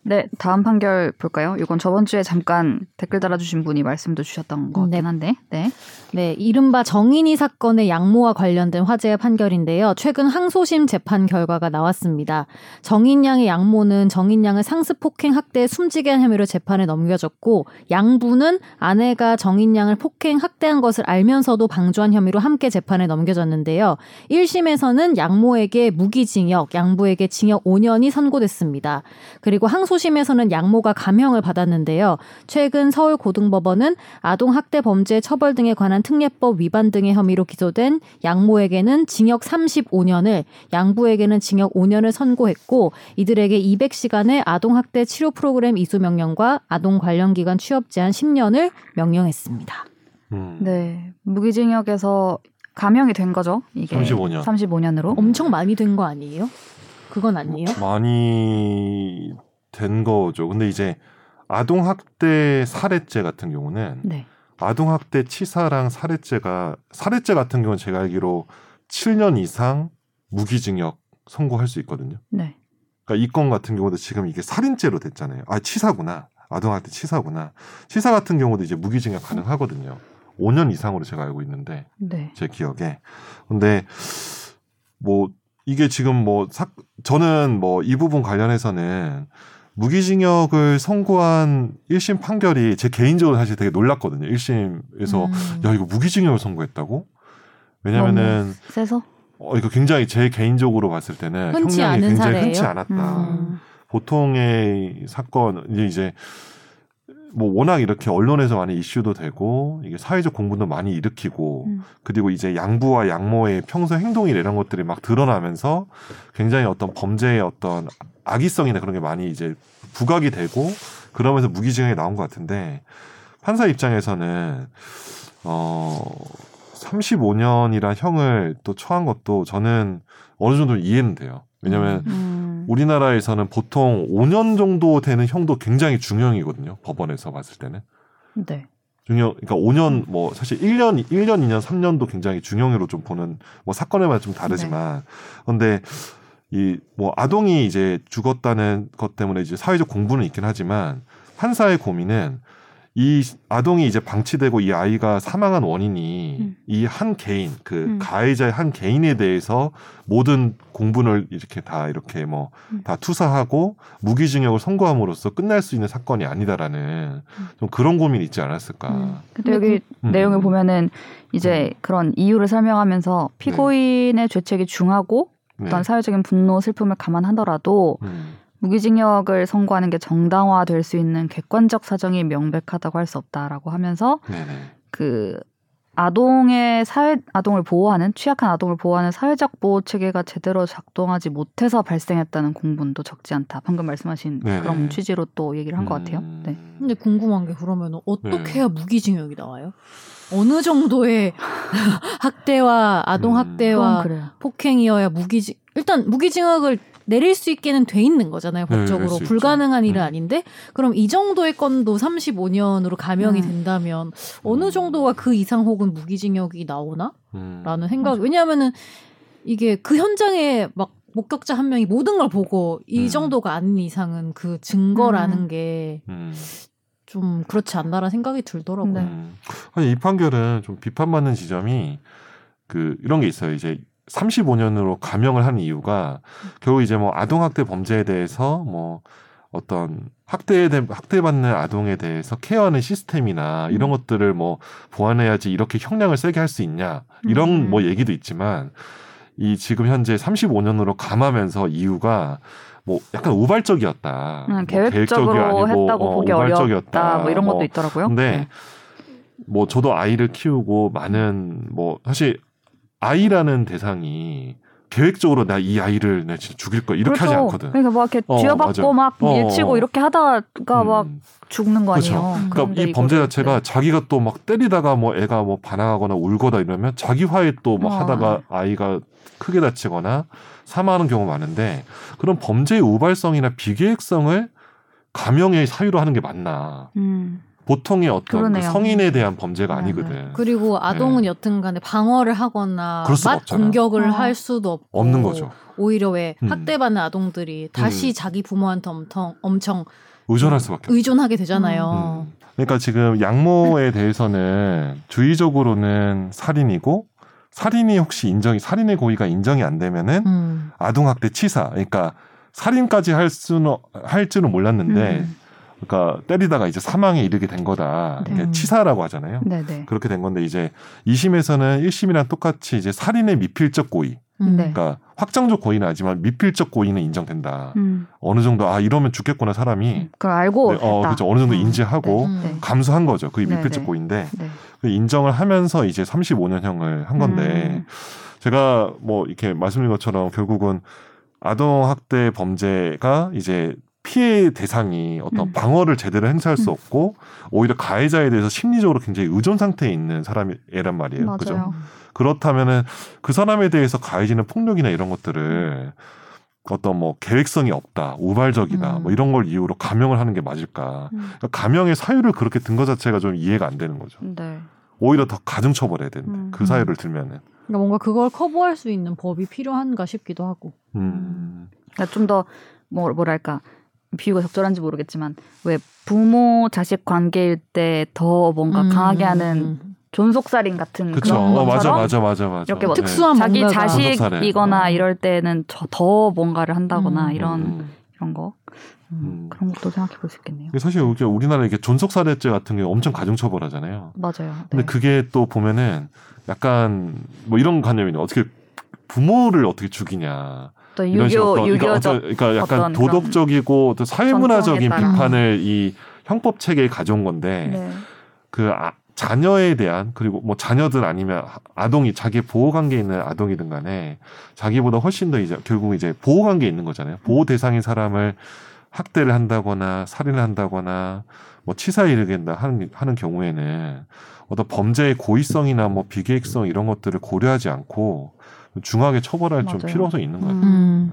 Speaker 1: 네, 다음 판결 볼까요? 이건 저번 주에 잠깐 댓글 달아주신 분이 말씀도 주셨던 것 같긴
Speaker 2: 네.
Speaker 1: 한데, 네.
Speaker 2: 네, 이른바 정인이 사건의 양모와 관련된 화제의 판결인데요. 최근 항소심 재판 결과가 나왔습니다. 정인 양의 양모는 정인 양을 상습 폭행 학대 숨지게 한 혐의로 재판에 넘겨졌고 양부는 아내가 정인 양을 폭행 학대한 것을 알면서도 방조한 혐의로 함께 재판에 넘겨졌는데요. 1심에서는 양모에게 무기징역, 양부에게 징역 5년이 선고됐습니다. 그리고 항소 심에서는 양모가 감형을 받았는데요. 최근 서울고등법원은 아동학대 범죄 처벌 등에 관한 특례법 위반 등의 혐의로 기소된 양모에게는 징역 35년을 양부에게는 징역 5년을 선고했고 이들에게 200시간의 아동학대 치료 프로그램 이수 명령과 아동 관련 기관 취업 제한 10년을 명령했습니다.
Speaker 3: 음.
Speaker 1: 네. 무기징역에서 감형이 된 거죠, 이게.
Speaker 3: 35년.
Speaker 1: 35년으로.
Speaker 2: 엄청 많이 된 거 아니에요? 그건 아니에요?
Speaker 3: 많이 된 거죠. 근데 이제 아동학대 살해죄 같은 경우는
Speaker 2: 네.
Speaker 3: 아동학대 치사랑 살해죄가 살해죄 같은 경우는 제가 알기로 7년 이상 무기징역 선고할 수 있거든요.
Speaker 1: 네.
Speaker 3: 그러니까 이 건 같은 경우도 지금 이게 살인죄로 됐잖아요. 아 치사구나. 아동학대 치사구나. 치사 같은 경우도 이제 무기징역 가능하거든요. 5년 이상으로 제가 알고 있는데
Speaker 1: 네.
Speaker 3: 제 기억에. 근데 뭐 이게 지금 뭐 사, 저는 뭐 이 부분 관련해서는 무기징역을 선고한 1심 판결이 제 개인적으로 사실 되게 놀랐거든요. 1심에서
Speaker 2: 음.
Speaker 3: 야 이거 무기징역을 선고했다고? 왜냐면은
Speaker 1: 세서?
Speaker 3: 어, 이거 굉장히 제 개인적으로 봤을 때는
Speaker 2: 흔치
Speaker 3: 형량이
Speaker 2: 않은
Speaker 3: 굉장히
Speaker 2: 사례예요?
Speaker 3: 흔치 않았다.
Speaker 2: 음.
Speaker 3: 보통의 사건 이제 이제 뭐 워낙 이렇게 언론에서 많이 이슈도 되고 이게 사회적 공분도 많이 일으키고
Speaker 1: 음.
Speaker 3: 그리고 이제 양부와 양모의 평소 행동이나 이런 것들이 막 드러나면서 굉장히 어떤 범죄의 어떤 악의성이나 그런 게 많이 이제 부각이 되고 그러면서 무기징역이 나온 것 같은데 판사 입장에서는 어 35년이란 형을 또 처한 것도 저는 어느 정도 이해는 돼요. 왜냐하면
Speaker 1: 음.
Speaker 3: 우리나라에서는 보통 5년 정도 되는 형도 굉장히 중형이거든요. 법원에서 봤을 때는.
Speaker 1: 네.
Speaker 3: 중형, 그러니까 5년, 뭐, 사실 1년, 1년, 2년, 3년도 굉장히 중형으로 좀 보는, 뭐, 사건에 마다 좀 다르지만, 근데, 이, 뭐, 아동이 이제 죽었다는 것 때문에 이제 사회적 공분은 있긴 하지만, 판사의 고민은 이 아동이 이제 방치되고 이 아이가 사망한 원인이
Speaker 1: 음.
Speaker 3: 이한 개인, 그
Speaker 1: 음.
Speaker 3: 가해자의 한 개인에 대해서 모든 공분을 이렇게 다 이렇게 뭐,
Speaker 1: 음.
Speaker 3: 다 투사하고 무기징역을 선고함으로써 끝날 수 있는 사건이 아니다라는 좀 그런 고민이 있지 않았을까.
Speaker 1: 음. 근데 여기
Speaker 3: 음.
Speaker 1: 내용을 보면은 이제 그런 이유를 설명하면서 피고인의 죄책이 중하고
Speaker 3: 네.
Speaker 1: 어떤 사회적인 분노, 슬픔을 감안하더라도
Speaker 3: 음.
Speaker 1: 무기징역을 선고하는 게 정당화될 수 있는 객관적 사정이 명백하다고 할 수 없다라고 하면서
Speaker 3: 네네.
Speaker 1: 그 아동의 사회 아동을 보호하는 취약한 아동을 보호하는 사회적 보호 체계가 제대로 작동하지 못해서 발생했다는 공분도 적지 않다. 방금 말씀하신
Speaker 3: 네네.
Speaker 1: 그런 취지로 또 얘기를 한것 같아요.
Speaker 3: 음.
Speaker 1: 네.
Speaker 2: 근데 궁금한 게 그러면 어떻게
Speaker 3: 네.
Speaker 2: 해야 무기징역이 나와요? 어느 정도의 <laughs> 학대와 아동
Speaker 3: 음.
Speaker 2: 학대와
Speaker 1: 그래요.
Speaker 2: 폭행이어야 무기징 일단 무기징역을 내릴 수 있게는 돼 있는 거잖아요
Speaker 3: 네,
Speaker 2: 법적으로
Speaker 3: 있죠.
Speaker 2: 불가능한 일은
Speaker 3: 음.
Speaker 2: 아닌데 그럼 이 정도의 건도 35년으로 감형이
Speaker 1: 음.
Speaker 2: 된다면 어느
Speaker 3: 음.
Speaker 2: 정도가 그 이상 혹은 무기징역이 나오나?
Speaker 3: 음.
Speaker 2: 라는 생각. 왜냐하면은 이게 그 현장에 막 목격자 한 명이 모든 걸 보고 이
Speaker 3: 음.
Speaker 2: 정도가 아닌 이상은 그 증거라는 게
Speaker 3: 음.
Speaker 2: 좀 그렇지 않나라는 생각이 들더라고요.
Speaker 1: 네.
Speaker 3: 음. 아니 이 판결은 좀 비판받는 지점이 그 이런 게 있어요. 이제 35년으로 감형을 한 이유가 결국 이제 뭐 아동학대 범죄에 대해서 뭐 어떤 학대에 대, 학대받는 아동에 대해서 케어하는 시스템이나 이런
Speaker 1: 음.
Speaker 3: 것들을 뭐 보완해야지 이렇게 형량을 세게 할 수 있냐 이런
Speaker 1: 음.
Speaker 3: 뭐 얘기도 있지만 이 지금 현재 35년으로 감하면서 이유가 뭐 약간 우발적이었다.
Speaker 1: 음,
Speaker 3: 뭐
Speaker 1: 계획적으로
Speaker 3: 계획적이 아니고,
Speaker 1: 했다고
Speaker 3: 어,
Speaker 1: 보기
Speaker 3: 우발적이었다.
Speaker 1: 어렵다. 뭐 이런 것도
Speaker 3: 뭐
Speaker 1: 있더라고요.
Speaker 3: 근데
Speaker 1: 네.
Speaker 3: 뭐 저도 아이를 키우고 많은 뭐 사실 아이라는 대상이 계획적으로 나 이 아이를 내 진짜 죽일 거야 이렇게 하지
Speaker 1: 그렇죠.
Speaker 3: 않거든.
Speaker 1: 그러니까 막 이렇게
Speaker 3: 어,
Speaker 1: 쥐어박고. 막
Speaker 3: 어.
Speaker 1: 밀치고 이렇게 하다가 막
Speaker 3: 음.
Speaker 1: 죽는 거
Speaker 3: 그렇죠.
Speaker 1: 아니에요.
Speaker 2: 음.
Speaker 3: 그러니까 이 범죄 자체가
Speaker 1: 네.
Speaker 3: 자기가 또 막 때리다가 뭐 애가 뭐 반항하거나 울거나 이러면 자기 화에 또막
Speaker 1: 어.
Speaker 3: 하다가 아이가 크게 다치거나 사망하는 경우 많은데 그런 범죄의 우발성이나 비계획성을 감형의 사유로 하는 게 맞나?
Speaker 1: 음.
Speaker 3: 보통의 어떤 그. 성인에 대한 범죄가
Speaker 1: 네,
Speaker 3: 아니거든.
Speaker 2: 그리고 아동은 여튼간에 방어를 하거나 맞. 공격을
Speaker 1: 어.
Speaker 2: 할 수도 없고
Speaker 3: 없는 거죠.
Speaker 2: 오히려 왜
Speaker 3: 음.
Speaker 2: 학대받는 아동들이 다시
Speaker 3: 음.
Speaker 2: 자기 부모한테 엄청 엄청
Speaker 3: 의존할 수밖에.
Speaker 2: 의존하게 되잖아요.
Speaker 3: 음. 그러니까 지금 양모에 대해서는 주의적으로는 살인이고 살인이 혹시 인정이 살인의 고의가 인정이 안 되면은
Speaker 2: 음.
Speaker 3: 아동학대 치사. 그러니까 살인까지 할 수는 할 줄은 몰랐는데
Speaker 1: 음.
Speaker 3: 그러니까 때리다가 이제 사망에 이르게 된 거다.
Speaker 1: 네.
Speaker 3: 치사라고 하잖아요.
Speaker 1: 네네.
Speaker 3: 그렇게 된 건데 이제 2심에서는 1심이랑 똑같이 이제 살인의 미필적 고의.
Speaker 2: 음.
Speaker 1: 네.
Speaker 3: 그러니까 확정적 고의는 아니지만 미필적 고의는 인정된다.
Speaker 1: 음.
Speaker 3: 어느 정도 아 이러면 죽겠구나 사람이.
Speaker 1: 그걸 알고
Speaker 3: 네, 어. 그렇죠. 어느 정도
Speaker 1: 음.
Speaker 3: 인지하고
Speaker 2: 음.
Speaker 1: 네.
Speaker 3: 감수한 거죠. 그게
Speaker 1: 네,
Speaker 3: 미필적
Speaker 1: 네.
Speaker 3: 고의인데
Speaker 1: 네.
Speaker 3: 그 인정을 하면서 이제 35년형을 한 건데
Speaker 1: 음.
Speaker 3: 제가 뭐 이렇게 말씀드린 것처럼 결국은 아동 학대 범죄가 이제 피해 대상이 어떤
Speaker 1: 음.
Speaker 3: 방어를 제대로 행사할 수
Speaker 1: 음.
Speaker 3: 없고 오히려 가해자에 대해서 심리적으로 굉장히 의존 상태에 있는 사람이란 말이에요.
Speaker 1: 맞아요.
Speaker 3: 그죠? 그렇다면은 그 사람에 대해서 가해지는 폭력이나 이런 것들을 어떤 뭐 계획성이 없다, 우발적이다,
Speaker 2: 음.
Speaker 3: 뭐 이런 걸 이유로 감형을 하는 게 맞을까?
Speaker 1: 음.
Speaker 3: 그러니까 감형의 사유를 그렇게 든 것 자체가 좀 이해가 안 되는 거죠.
Speaker 1: 네.
Speaker 3: 오히려 더 가중 처벌해야 되는데
Speaker 1: 음.
Speaker 3: 그 사유를 들면은.
Speaker 2: 그러니까 뭔가 그걸 커버할 수 있는 법이 필요한가 싶기도 하고.
Speaker 3: 음.
Speaker 1: 그러니까 좀 더 뭐, 뭐랄까 비유가 적절한지 모르겠지만 왜 부모 자식 관계일 때 더 뭔가
Speaker 2: 음.
Speaker 1: 강하게 하는 존속살인 같은
Speaker 3: 그쵸.
Speaker 1: 그런
Speaker 3: 어, 맞아,
Speaker 1: 것처럼
Speaker 3: 맞아, 맞아, 맞아.
Speaker 1: 이렇게 뭐
Speaker 3: 네.
Speaker 2: 특수한
Speaker 1: 자기
Speaker 2: 뭔가가.
Speaker 1: 자식이거나
Speaker 2: 어.
Speaker 1: 이럴 때는 저, 더 뭔가를 한다거나
Speaker 2: 음.
Speaker 1: 이런
Speaker 3: 음.
Speaker 1: 이런 거 음,
Speaker 3: 음.
Speaker 1: 그런 것도 생각해 볼 수 있겠네요.
Speaker 3: 사실 이게 우리나라 이게 존속살해죄 같은 게 엄청 가중 처벌하잖아요.
Speaker 1: 맞아요.
Speaker 3: 근데
Speaker 1: 네.
Speaker 3: 그게 또 보면은 약간 뭐 이런 관념이 어떻게 부모를 어떻게 죽이냐 식으로
Speaker 1: 유교
Speaker 3: 어떤- 그러니까,
Speaker 1: 유교적
Speaker 3: 어떤- 그러니까 약간
Speaker 1: 어떤
Speaker 3: 도덕적이고 또 사회문화적인. 비판을 이 형법 체계에 가져온 건데
Speaker 1: 네.
Speaker 3: 그 아, 자녀에 대한 그리고 뭐 자녀들 아니면 아동이 자기 보호 관계에 있는 아동이든 간에 자기보다 훨씬 더 이제 결국 이제 보호 관계에 있는 거잖아요. 보호 대상인 사람을 학대를 한다거나 살인을 한다거나 뭐 치사에 이르겠다 하는 하는 경우에는 어떤 범죄의 고의성이나 뭐 비계획성 이런 것들을 고려하지 않고 중하게 처벌할 좀
Speaker 1: 맞아요.
Speaker 3: 필요성이 있는 것 같아요.
Speaker 2: 음.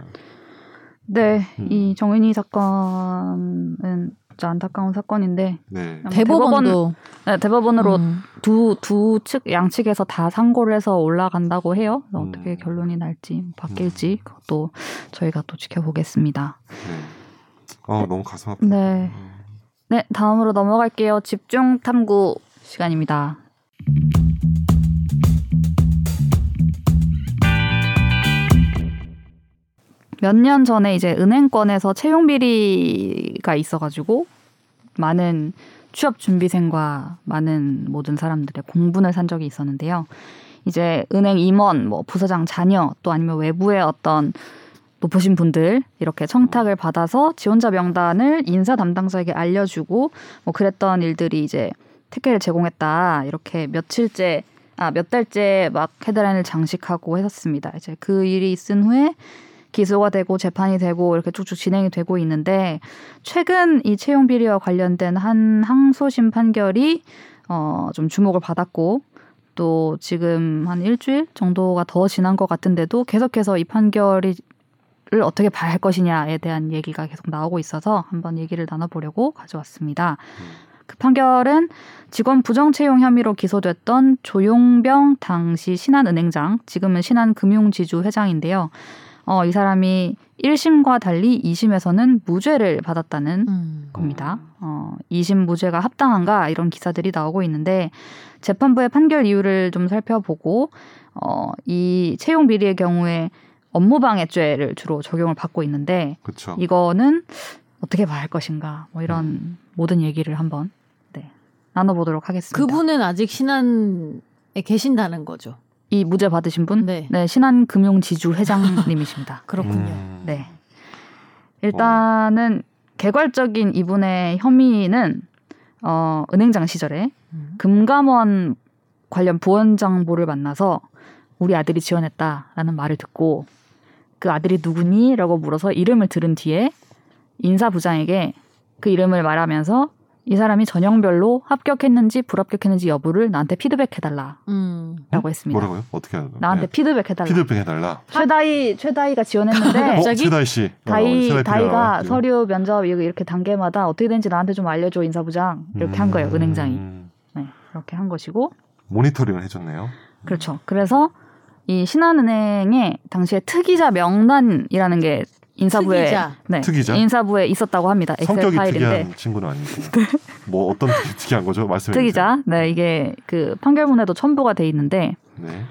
Speaker 1: 네,
Speaker 3: 음.
Speaker 1: 이 정인이 사건은 진짜 안타까운 사건인데
Speaker 3: 네.
Speaker 2: 대법원도
Speaker 1: 네, 대법원으로
Speaker 2: 음.
Speaker 1: 두두측 양측에서 다 상고를 해서 올라간다고 해요.
Speaker 3: 음.
Speaker 1: 어떻게 결론이 날지 바뀔지 그것도 저희가 또 지켜보겠습니다.
Speaker 3: 네. 어 너무 가슴 아프다.
Speaker 1: 네. 네, 다음으로 넘어갈게요. 집중 탐구 시간입니다. 몇 년 전에 이제 은행권에서 채용 비리가 있어가지고 많은 취업 준비생과 많은 모든 사람들의 공분을 산 적이 있었는데요. 이제 은행 임원, 뭐 부서장 자녀 또 아니면 외부의 어떤 높으신 분들 이렇게 청탁을 받아서 지원자 명단을 인사 담당자에게 알려주고 뭐 그랬던 일들이 이제 특혜를 제공했다 이렇게 며칠째 아 몇 달째 막 헤드라인을 장식하고 했었습니다. 이제 그 일이 있은 후에 기소가 되고 재판이 되고 이렇게 쭉쭉 진행이 되고 있는데 최근 이 채용 비리와 관련된 한 항소심 판결이 어 좀 주목을 받았고 또 지금 한 일주일 정도가 더 지난 것 같은데도 계속해서 이 판결이 를 어떻게 봐야 할 것이냐에 대한 얘기가 계속 나오고 있어서 한번 얘기를 나눠보려고 가져왔습니다. 그 판결은 직원 부정 채용 혐의로 기소됐던 조용병 당시 신한은행장, 지금은 신한금융지주 회장인데요. 어, 이 사람이 1심과 달리 2심에서는 무죄를 받았다는
Speaker 2: 음.
Speaker 1: 겁니다. 어, 2심 무죄가 합당한가 이런 기사들이 나오고 있는데 재판부의 판결 이유를 좀 살펴보고 어, 이 채용 비리의 경우에 업무방해죄를 주로 적용을 받고 있는데
Speaker 3: 그렇죠.
Speaker 1: 이거는 어떻게 봐야 할 것인가 뭐 이런 모든 얘기를 한번 네, 나눠보도록 하겠습니다.
Speaker 2: 그분은 아직 신안에 계신다는 거죠.
Speaker 1: 이 무죄 받으신 분,
Speaker 2: 네.
Speaker 1: 네, 신한금융지주 회장님이십니다. <laughs>
Speaker 2: 그렇군요.
Speaker 3: 음.
Speaker 1: 네. 일단은 개괄적인 이분의 혐의는 어, 은행장 시절에
Speaker 2: 음.
Speaker 1: 금감원 관련 부원장보를 만나서 우리 아들이 지원했다라는 말을 듣고 그 아들이 누구니?라고 물어서 이름을 들은 뒤에 인사부장에게 그 이름을 말하면서 이 사람이 전형별로 합격했는지 불합격했는지 여부를 나한테 피드백해달라라고
Speaker 2: 음.
Speaker 1: 했습니다.
Speaker 3: 뭐라고요? 어떻게 하는 거예요?
Speaker 1: 나한테
Speaker 3: 네.
Speaker 1: 피드백해달라.
Speaker 3: 피드백 해달라.
Speaker 1: 최다희 최다희가 지원했는데
Speaker 3: 어,
Speaker 2: 갑자기?
Speaker 3: 최다희 씨. 어,
Speaker 1: 다희 다희가 서류 면접 이거 이렇게 단계마다 어떻게 되는지 나한테 좀 알려줘 인사부장 이렇게 한 거예요
Speaker 3: 음.
Speaker 1: 은행장이 네, 이렇게 한 것이고
Speaker 3: 모니터링을 해줬네요.
Speaker 1: 그렇죠. 그래서 이 신한은행의 당시에 특이자 명단이라는 게 인사부에
Speaker 2: 특이자.
Speaker 1: 네,
Speaker 3: 특이자?
Speaker 1: 인사부에 있었다고 합니다. 엑셀
Speaker 3: 성격이
Speaker 1: 파일인데
Speaker 3: 특이한 친구는 아니고. 뭐 어떤 특이, 특이한 거죠? 말씀해 주세요.
Speaker 1: 특이자 네 이게 그 판결문에도 첨부가 돼 있는데
Speaker 3: 네.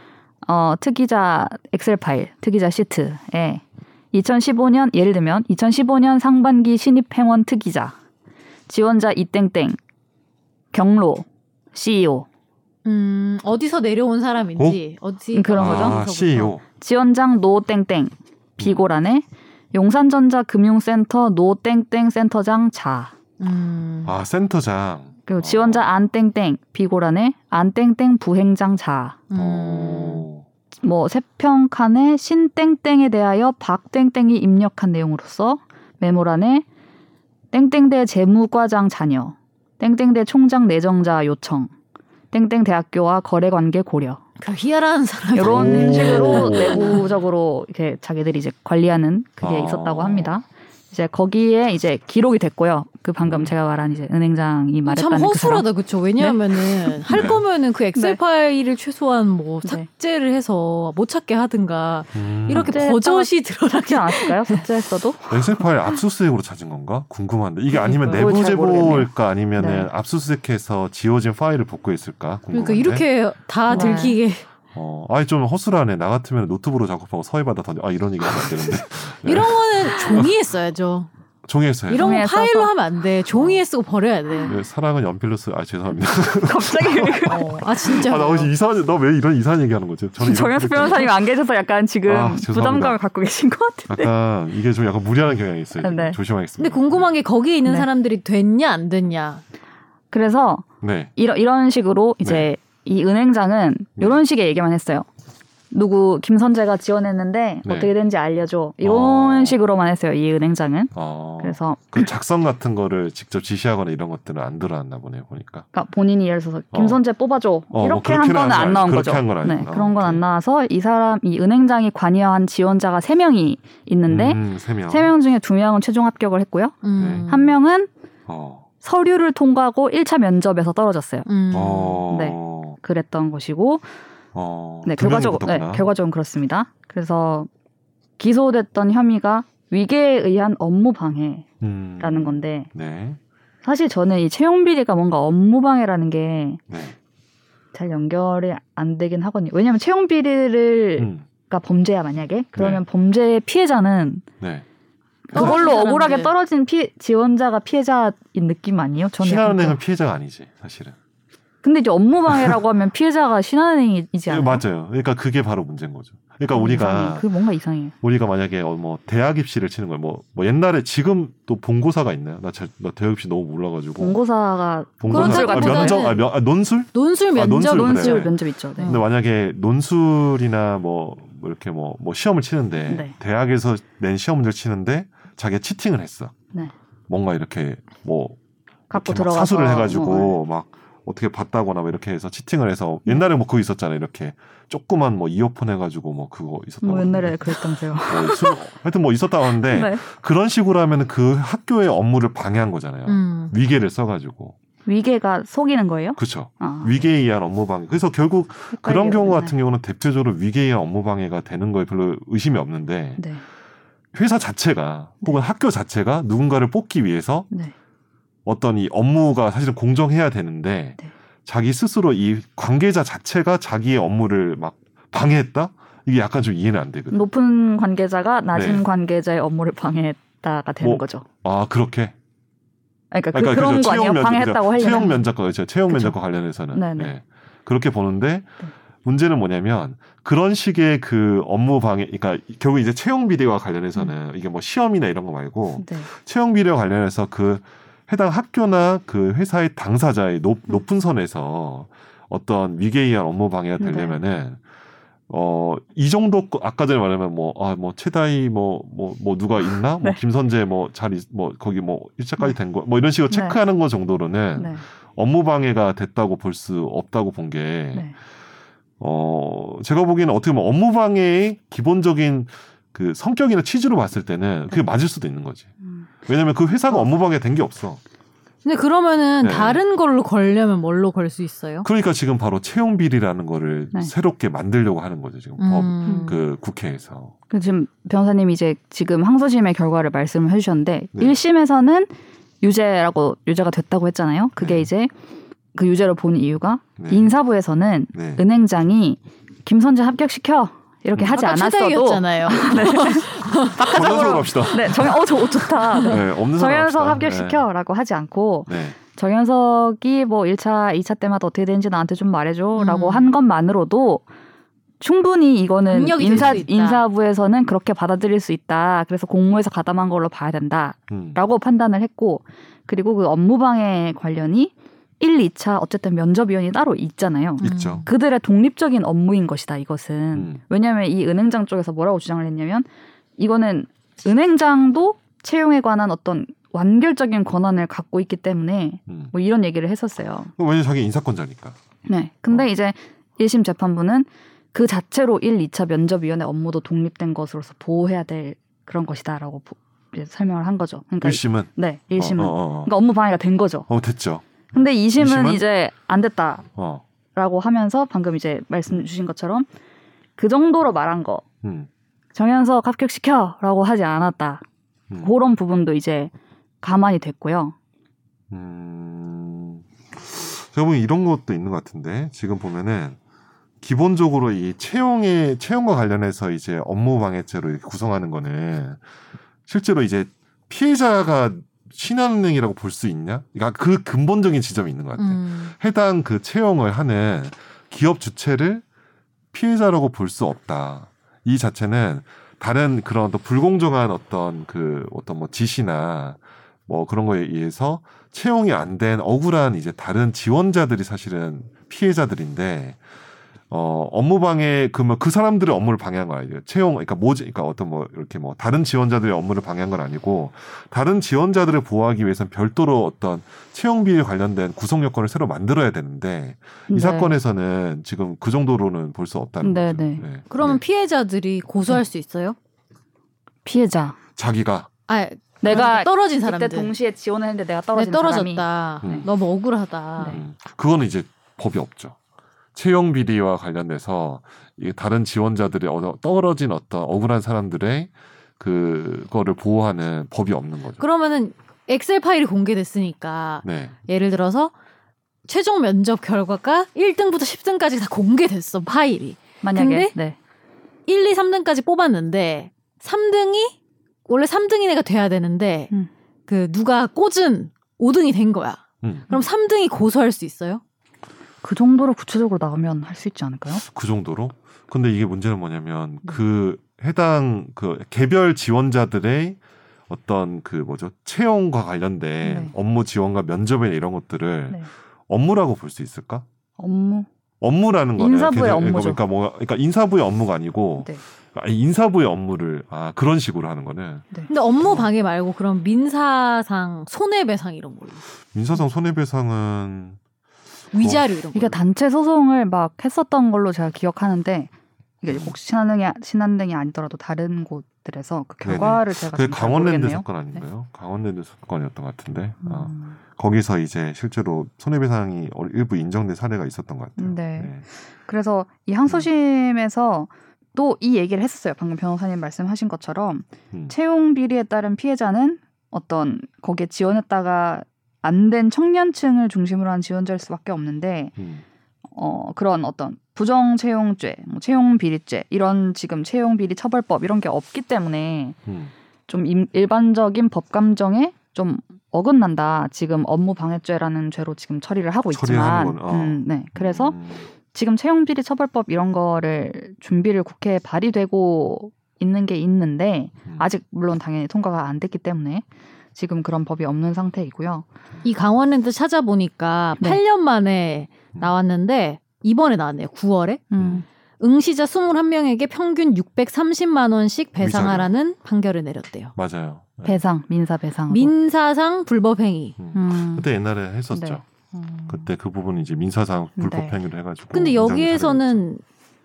Speaker 1: 어, 특이자 엑셀 파일, 특이자 시트에 2015년 예를 들면 2015년 상반기 신입 행원 특이자 지원자 이땡땡 경로 CEO
Speaker 2: 음, 어디서 내려온 사람인지 어디
Speaker 1: 음, 그런 거죠.
Speaker 3: 아,
Speaker 2: 어디서부터.
Speaker 3: CEO.
Speaker 1: 지원장 노땡땡 비고란에 용산전자 금융센터 노땡땡 센터장 자
Speaker 2: 음.
Speaker 3: 아, 센터장.
Speaker 1: 그리고 지원자 안땡땡 비고란에 안땡땡 부행장 자
Speaker 2: 음.
Speaker 3: 어.
Speaker 1: 뭐 세평 칸에 신땡땡에 대하여 박땡땡이 입력한 내용으로서 메모란에 땡땡대 재무과장 자녀, 땡땡대 총장 내정자 요청, 땡땡 대학교와 거래 관계 고려
Speaker 2: 그 희열한 사람.
Speaker 1: 이런
Speaker 3: 오.
Speaker 1: 식으로 내부적으로 이렇게 자기들이 이제 관리하는 그게
Speaker 3: 아.
Speaker 1: 있었다고 합니다. 이제 거기에 이제 기록이 됐고요. 그 방금 제가 말한 이제 은행장이
Speaker 2: 참
Speaker 1: 말했다는 그 사람.
Speaker 2: 허술하다 그쵸 왜냐하면은 <laughs> 할
Speaker 3: 네.
Speaker 2: 거면은 그 엑셀
Speaker 1: 네.
Speaker 2: 파일을 최소한 뭐
Speaker 1: 네.
Speaker 2: 삭제를 해서 못 찾게 하든가
Speaker 3: 음.
Speaker 2: 이렇게 버젓이 드러나게
Speaker 1: 하지 않았을까요? <laughs> 삭제했어도?
Speaker 3: 엑셀 파일 압수수색으로 찾은 건가? 궁금한데 이게 아니면
Speaker 1: 그러니까요.
Speaker 3: 내부 제보일까 아니면은
Speaker 1: 네.
Speaker 3: 압수수색해서 지워진 파일을 복구했을까? 궁금한데.
Speaker 2: 그러니까 이렇게 다
Speaker 1: 네.
Speaker 2: 들키게
Speaker 3: 어, 아니 좀 허술하네. 나 같으면 노트북으로 작업하고 서해바다 던져. 아 이런 얘기 하면 안 되는데. 네. <laughs>
Speaker 2: 이런 거는 종이에 써야죠.
Speaker 3: 종이에 써요.
Speaker 2: 이런 거 파일로
Speaker 1: 써서.
Speaker 2: 하면 안 돼. 종이에 쓰고 버려야 돼.
Speaker 3: 네, 사랑은 연필로 쓰. 아 죄송합니다. <laughs>
Speaker 1: 갑자기 <laughs>
Speaker 2: 어, 아 진짜.
Speaker 3: 아, 나 혹시 이상한. 너왜 이런 이상한 얘기하는 거지? 저는 프로젝트-
Speaker 1: 변호사님 안 계셔서 약간 지금
Speaker 3: 아.
Speaker 1: 부담감을 갖고 계신 것 같은데.
Speaker 3: 약간 이게 좀 약간 무리하는 경향이 있어요.
Speaker 1: 네.
Speaker 3: 조심하겠습니다.
Speaker 2: 근데 궁금한 게 거기에 있는
Speaker 1: 네.
Speaker 2: 사람들이 됐냐 안 됐냐.
Speaker 1: 그래서
Speaker 3: 네.
Speaker 1: 이런 이런 식으로 이제 이 은행장은
Speaker 3: 네.
Speaker 1: 이런 식의 얘기만 했어요. 누구 김선재가 지원했는데
Speaker 3: 네.
Speaker 1: 어떻게 된지 알려줘. 이런
Speaker 3: 어.
Speaker 1: 식으로만 했어요. 이 은행장은.
Speaker 3: 어.
Speaker 1: 그래서
Speaker 3: 그 작성 같은 거를 직접 지시하거나 이런 것들은 안 들어왔나 보네요. 보니까.
Speaker 1: 그러니까 본인이 예를 들어서 김선재 뽑아줘
Speaker 3: 어, 뭐
Speaker 1: 이렇게 한
Speaker 3: 그렇게는
Speaker 1: 거는
Speaker 3: 하지
Speaker 1: 안
Speaker 3: 않-
Speaker 1: 나온
Speaker 3: 그렇게
Speaker 1: 거죠. 네, 그런 건 안. 나와서 이 사람 이 은행장이 관여한 지원자가 세 명이 있는데
Speaker 3: 음, 세 명.
Speaker 1: 세명 중에 두 명은 최종 합격을 했고요.
Speaker 2: 음.
Speaker 1: 한 명은
Speaker 3: 어.
Speaker 1: 서류를 통과하고 1차 면접에서 떨어졌어요.
Speaker 2: 음.
Speaker 3: 어.
Speaker 1: 네. 그랬던 것이고
Speaker 3: 어.
Speaker 1: 네, 결과적으로 네. 결과적으로 그렇습니다. 그래서 기소됐던 혐의가 위계에 의한 업무 방해라는
Speaker 3: 음.
Speaker 1: 건데
Speaker 3: 네.
Speaker 1: 사실 저는 이 채용 비리가 뭔가 업무 방해라는 게잘
Speaker 3: 네.
Speaker 1: 연결이 안 되긴 하거든요. 왜냐하면 채용 비리를
Speaker 3: 음.
Speaker 1: 가 범죄야 만약에 그러면 범죄의 피해자는
Speaker 3: 네.
Speaker 1: 그걸로 억울하게. 떨어진 피, 지원자가 피해자인 느낌 아니에요? 저는
Speaker 3: 신한은행은
Speaker 1: 그-
Speaker 3: 피해자가 아니지 사실은.
Speaker 1: 근데 이제 업무 방해라고 하면 피해자가 신한은행이지
Speaker 3: 예,
Speaker 1: 않아요?
Speaker 3: 맞아요. 그러니까 그게 바로 문제인 거죠. 그러니까 우리가
Speaker 1: 이상해. 그 뭔가 이상해요.
Speaker 3: 우리가 만약에 어, 뭐 대학 입시를 치는 거예요. 뭐, 뭐 옛날에 지금 또 본고사가 있나요? 나, 잘, 나 대학 입시 너무 몰라가지고.
Speaker 1: 본고사가
Speaker 3: 본고사 아, 면접 아, 면, 아, 논술?
Speaker 2: 논술
Speaker 3: 아,
Speaker 2: 면접
Speaker 3: 논술,
Speaker 1: 논술
Speaker 3: 그래.
Speaker 1: 면접 있죠. 네.
Speaker 3: 근데 만약에 논술이나 뭐, 뭐 이렇게 뭐, 뭐 시험을 치는데
Speaker 1: 네.
Speaker 3: 대학에서 낸 시험 문제를 치는데 자기가 치팅을 했어.
Speaker 1: 네.
Speaker 3: 뭔가 이렇게 뭐
Speaker 1: 갖고 들어가서
Speaker 3: 사수를 해가지고
Speaker 1: 어,
Speaker 3: 막 어떻게 봤다거나 뭐 이렇게 해서 치팅을 해서 옛날에 뭐 그거 있었잖아요. 이렇게 조그만 뭐 이어폰 해가지고 뭐 그거 있었다고.
Speaker 1: 뭐 옛날에. 그랬다면서요.
Speaker 3: 뭐 술- 하여튼 뭐 있었다고 하는데 <laughs>
Speaker 1: 네.
Speaker 3: 그런 식으로 하면 그 학교의 업무를 방해한 거잖아요.
Speaker 2: 음.
Speaker 3: 위계를 써가지고.
Speaker 1: 위계가 속이는 거예요?
Speaker 3: 그렇죠.
Speaker 1: 아,
Speaker 3: 위계에 의한 업무 방해. 그래서 결국 그런. 경우
Speaker 1: 네.
Speaker 3: 같은 경우는 대표적으로 위계에 의한 업무 방해가 되는 거에 별로 의심이 없는데
Speaker 1: 네.
Speaker 3: 회사 자체가 혹은 학교 자체가 누군가를 뽑기 위해서
Speaker 1: 네.
Speaker 3: 어떤 이 업무가 사실은 공정해야 되는데
Speaker 1: 네. 자기
Speaker 3: 스스로 이 관계자 자체가 자기의 업무를 막 방해했다? 이게 약간 좀 이해는 안 되거든요.
Speaker 1: 높은 관계자가 낮은
Speaker 3: 네.
Speaker 1: 관계자의 업무를 방해했다가 되는
Speaker 3: 뭐,
Speaker 1: 거죠.
Speaker 3: 아 그렇게?
Speaker 1: 그러니까, 그,
Speaker 3: 그러니까
Speaker 1: 그런. 거 아니에요?
Speaker 3: 면접,
Speaker 1: 방해했다고
Speaker 3: 그죠. 채용. 면접과 그렇죠. 채용
Speaker 1: 그죠.
Speaker 3: 면접과 관련해서는
Speaker 1: 네네.
Speaker 3: 네. 그렇게 보는데
Speaker 1: 네.
Speaker 3: 문제는 뭐냐면 그런 식의 그 업무 방해, 그러니까 결국 이제 채용 비리와 관련해서는 이게 뭐 시험이나 이런 거 말고
Speaker 1: 네.
Speaker 3: 채용 비리와 관련해서 그 해당 학교나 그 회사의 당사자의 높,
Speaker 1: 음.
Speaker 3: 높은 선에서 어떤 위계에 의한 업무 방해가
Speaker 1: 네.
Speaker 3: 되려면은 어, 이 정도, 거- 아까 전에 말하면 뭐, 아, 뭐, 최다희 뭐, 뭐, 뭐, 누가 있나? 뭐,
Speaker 1: 네.
Speaker 3: 김선재 뭐, 잘, 있- 뭐, 거기 뭐, 일차까지 된 거, 뭐, 이런 식으로
Speaker 1: 네.
Speaker 3: 체크하는 거 정도로는
Speaker 1: 네.
Speaker 3: 업무 방해가 됐다고 볼 수 없다고 본 게,
Speaker 1: 네.
Speaker 3: 어, 제가 보기에는 어떻게 보면 업무 방해의 기본적인 그 성격이나 취지로 봤을 때는 그게
Speaker 1: 네.
Speaker 3: 맞을 수도 있는 거지.
Speaker 1: 음.
Speaker 3: 왜냐면 그 회사가 업무 방해 된 게 없어.
Speaker 2: 근데 그러면은
Speaker 3: 네.
Speaker 2: 다른 걸로 걸려면 뭘로 걸 수 있어요?
Speaker 3: 그러니까 지금 바로 채용 비리라는 거를
Speaker 1: 네.
Speaker 3: 새롭게 만들려고 하는 거죠, 지금
Speaker 2: 음.
Speaker 3: 법, 그 국회에서.
Speaker 1: 그 지금 변호사님이 이제 지금 항소심의 결과를 말씀을 해주셨는데
Speaker 3: 네.
Speaker 1: 1심에서는 유죄라고 유죄가 됐다고 했잖아요. 그게
Speaker 3: 네.
Speaker 1: 이제 그 유죄를 본 이유가
Speaker 3: 네.
Speaker 1: 인사부에서는
Speaker 3: 네.
Speaker 1: 은행장이 김선재 합격시켜 이렇게
Speaker 3: 음.
Speaker 1: 하지
Speaker 2: 아까
Speaker 1: 않았어도
Speaker 2: 최다희였잖아요.
Speaker 3: 정현석 <laughs> <laughs> 갑시다.
Speaker 1: 네, 정현 어저 좋다. 네.
Speaker 3: 네, 없는 합시다.
Speaker 1: 합격시켜라고 하지 않고
Speaker 3: 네. 네.
Speaker 1: 정현석이 뭐 1차, 2차 때마다 어떻게 되는지 나한테 좀 말해줘라고
Speaker 2: 음.
Speaker 1: 한 것만으로도 충분히 이거는 인사. 인사부에서는 그렇게 받아들일 수 있다. 그래서 공모에서 가담한 걸로 봐야 된다라고
Speaker 3: 음.
Speaker 1: 판단을 했고 그리고 그 업무방해 관련이 1, 2차 어쨌든 면접위원이 따로 있잖아요.
Speaker 2: 음.
Speaker 3: 있죠.
Speaker 1: 그들의 독립적인 업무인 것이다. 이것은
Speaker 3: 음.
Speaker 1: 왜냐하면 이 은행장 쪽에서 뭐라고 주장을 했냐면 이거는 은행장도 채용에 관한 어떤 완결적인 권한을 갖고 있기 때문에
Speaker 3: 음.
Speaker 1: 뭐 이런 얘기를 했었어요.
Speaker 3: 왜냐면 자기 인사권자니까.
Speaker 1: 네. 근데
Speaker 3: 어.
Speaker 1: 이제 1심 재판부는 그 자체로 1, 2차 면접위원회 업무도 독립된 것으로서 보호해야 될 그런 것이다라고 설명을 한 거죠. 그러니까
Speaker 3: 1심은.
Speaker 1: 네, 1심은.
Speaker 3: 어, 어, 어.
Speaker 1: 그러니까 업무 방해가 된 거죠.
Speaker 3: 어, 됐죠.
Speaker 1: 근데 2심은,
Speaker 3: 이심은?
Speaker 1: 이제 안 됐다라고
Speaker 3: 어.
Speaker 1: 하면서 방금 이제 말씀 주신 것처럼 그 정도로 말한 거
Speaker 3: 음.
Speaker 1: 정현석 합격시켜라고 하지 않았다.
Speaker 3: 음.
Speaker 1: 그런 부분도 이제 가만히 됐고요.
Speaker 3: 음. 제가 보기엔 이런 것도 있는 것 같은데 지금 보면은 기본적으로 이 채용에 채용과 관련해서 이제 업무 방해죄로 구성하는 거는 실제로 이제 피해자가 신한은행이라고 볼 수 있냐? 그러니까 그 근본적인 지점이 있는 것 같아요.
Speaker 2: 음.
Speaker 3: 해당 그 채용을 하는 기업 주체를 피해자라고 볼 수 없다. 이 자체는 다른 그런 또 불공정한 어떤 그 어떤 뭐 지시나 뭐 그런 거에 의해서 채용이 안 된 억울한 이제 다른 지원자들이 사실은 피해자들인데 어 업무 방해 그러면 그 사람들의 업무를 방해한 건 아니에요. 채용 그러니까 뭐지 그러니까 어떤 뭐 이렇게 뭐 다른 지원자들의 업무를 방해한 건 아니고 다른 지원자들을 보호하기 위해서는 별도로 어떤 채용 비리 관련된 구성 요건을 새로 만들어야 되는데 이
Speaker 1: 네.
Speaker 3: 사건에서는 지금 그 정도로는 볼 수 없다는
Speaker 1: 네,
Speaker 3: 거죠.
Speaker 1: 네.
Speaker 2: 그러면
Speaker 3: 네.
Speaker 2: 피해자들이 고소할 수 있어요?
Speaker 1: 피해자.
Speaker 3: 자기가
Speaker 2: 아,
Speaker 1: 내가
Speaker 2: 떨어진
Speaker 1: 그때
Speaker 2: 사람들.
Speaker 1: 동시에 지원을 했는데 내가
Speaker 2: 네,
Speaker 1: 떨어진 사람이
Speaker 2: 떨어졌다.
Speaker 3: 음.
Speaker 2: 너무 억울하다.
Speaker 1: 네.
Speaker 3: 음, 그거는 이제 법이 없죠. 채용 비리와 관련돼서 이 다른 지원자들의 어- 떨어진 어떤 억울한 사람들의 그거를 보호하는 법이 없는 거죠.
Speaker 2: 그러면은 엑셀 파일이 공개됐으니까
Speaker 3: 네.
Speaker 2: 예를 들어서 최종 면접 결과가 1등부터 10등까지 다 공개됐어 파일이.
Speaker 1: 만약에
Speaker 2: 근데?
Speaker 1: 네.
Speaker 2: 1, 2, 3등까지 뽑았는데 3등이 원래 3등인 애가 돼야 되는데
Speaker 1: 음.
Speaker 2: 그 누가 꽂은 5등이 된 거야.
Speaker 3: 음,
Speaker 2: 그럼 3등이 고소할 수 있어요?
Speaker 1: 그 정도로 구체적으로 나오면 할 수 있지 않을까요?
Speaker 3: 그 정도로. 근데 이게 문제는 뭐냐면
Speaker 1: 네.
Speaker 3: 그 해당 그 개별 지원자들의 어떤 그 뭐죠 채용과 관련된
Speaker 1: 네.
Speaker 3: 업무 지원과 면접에 이런 것들을
Speaker 1: 네.
Speaker 3: 업무라고 볼 수 있을까?
Speaker 1: 업무.
Speaker 3: 업무라는 거는
Speaker 1: 인사부의
Speaker 3: 계속-
Speaker 1: 업무죠.
Speaker 3: 그러니까 뭐 그러니까 인사부의 업무가 아니고
Speaker 1: 네.
Speaker 3: 인사부의 업무를 아 그런 식으로 하는 거는
Speaker 2: 근데 업무 방해 말고 그럼 민사상 손해배상 이런 걸로
Speaker 3: 민사상 손해배상은
Speaker 2: 위자료 이런
Speaker 1: 이게
Speaker 2: 걸로.
Speaker 1: 단체 소송을 막 했었던 걸로 제가 기억하는데 이게 혹시 신한은행이 신한은행이 아니더라도 다른 곳 사건들에서 그
Speaker 3: 네네.
Speaker 1: 결과를 제가
Speaker 3: 그 강원랜드. 사건 아닌가요? 강원랜드 사건이었던 것 같은데 어.
Speaker 1: 음.
Speaker 3: 거기서 이제 실제로 손해배상이 어- 일부 인정된 사례가 있었던 것 같아요.
Speaker 1: 네. 그래서 이 항소심에서 또 이 얘기를 했었어요. 방금 변호사님 말씀하신 것처럼
Speaker 3: 음.
Speaker 1: 채용 비리에 따른 피해자는 어떤 거기에 지원했다가 안 된 청년층을 중심으로 한 지원자일 수밖에 없는데
Speaker 3: 음.
Speaker 1: 어 그런 어떤 부정 채용죄, 뭐 채용 비리죄 이런 지금 채용 비리 처벌법 이런 게 없기 때문에
Speaker 3: 음.
Speaker 1: 좀 임- 일반적인 법 감정에 좀 어긋난다. 지금 업무 방해죄라는 죄로 지금 처리를 하고 있지만,
Speaker 3: 어.
Speaker 1: 음, 네. 그래서
Speaker 3: 음.
Speaker 1: 지금 채용 비리 처벌법 이런 거를 준비를 국회에 발의되고 있는 게 있는데
Speaker 3: 음.
Speaker 1: 아직 물론 당연히 통과가 안 됐기 때문에 지금 그런 법이 없는 상태이고요.
Speaker 2: 이 강원랜드 찾아보니까
Speaker 1: 네.
Speaker 2: 8년 만에 나왔는데 이번에 나왔네요. 9월에
Speaker 1: 음.
Speaker 2: 응시자 21명에게 평균 630만 원씩 배상하라는 판결을 내렸대요.
Speaker 3: 맞아요. 네.
Speaker 1: 배상, 민사 배상.
Speaker 2: 민사상 불법행위.
Speaker 3: 음.
Speaker 1: 음.
Speaker 3: 그때 옛날에 했었죠.
Speaker 1: 네. 음.
Speaker 3: 그때 그 부분 이제 민사상
Speaker 1: 네.
Speaker 3: 불법행위를 해가지고.
Speaker 2: 근데
Speaker 3: 사례가
Speaker 2: 여기에서는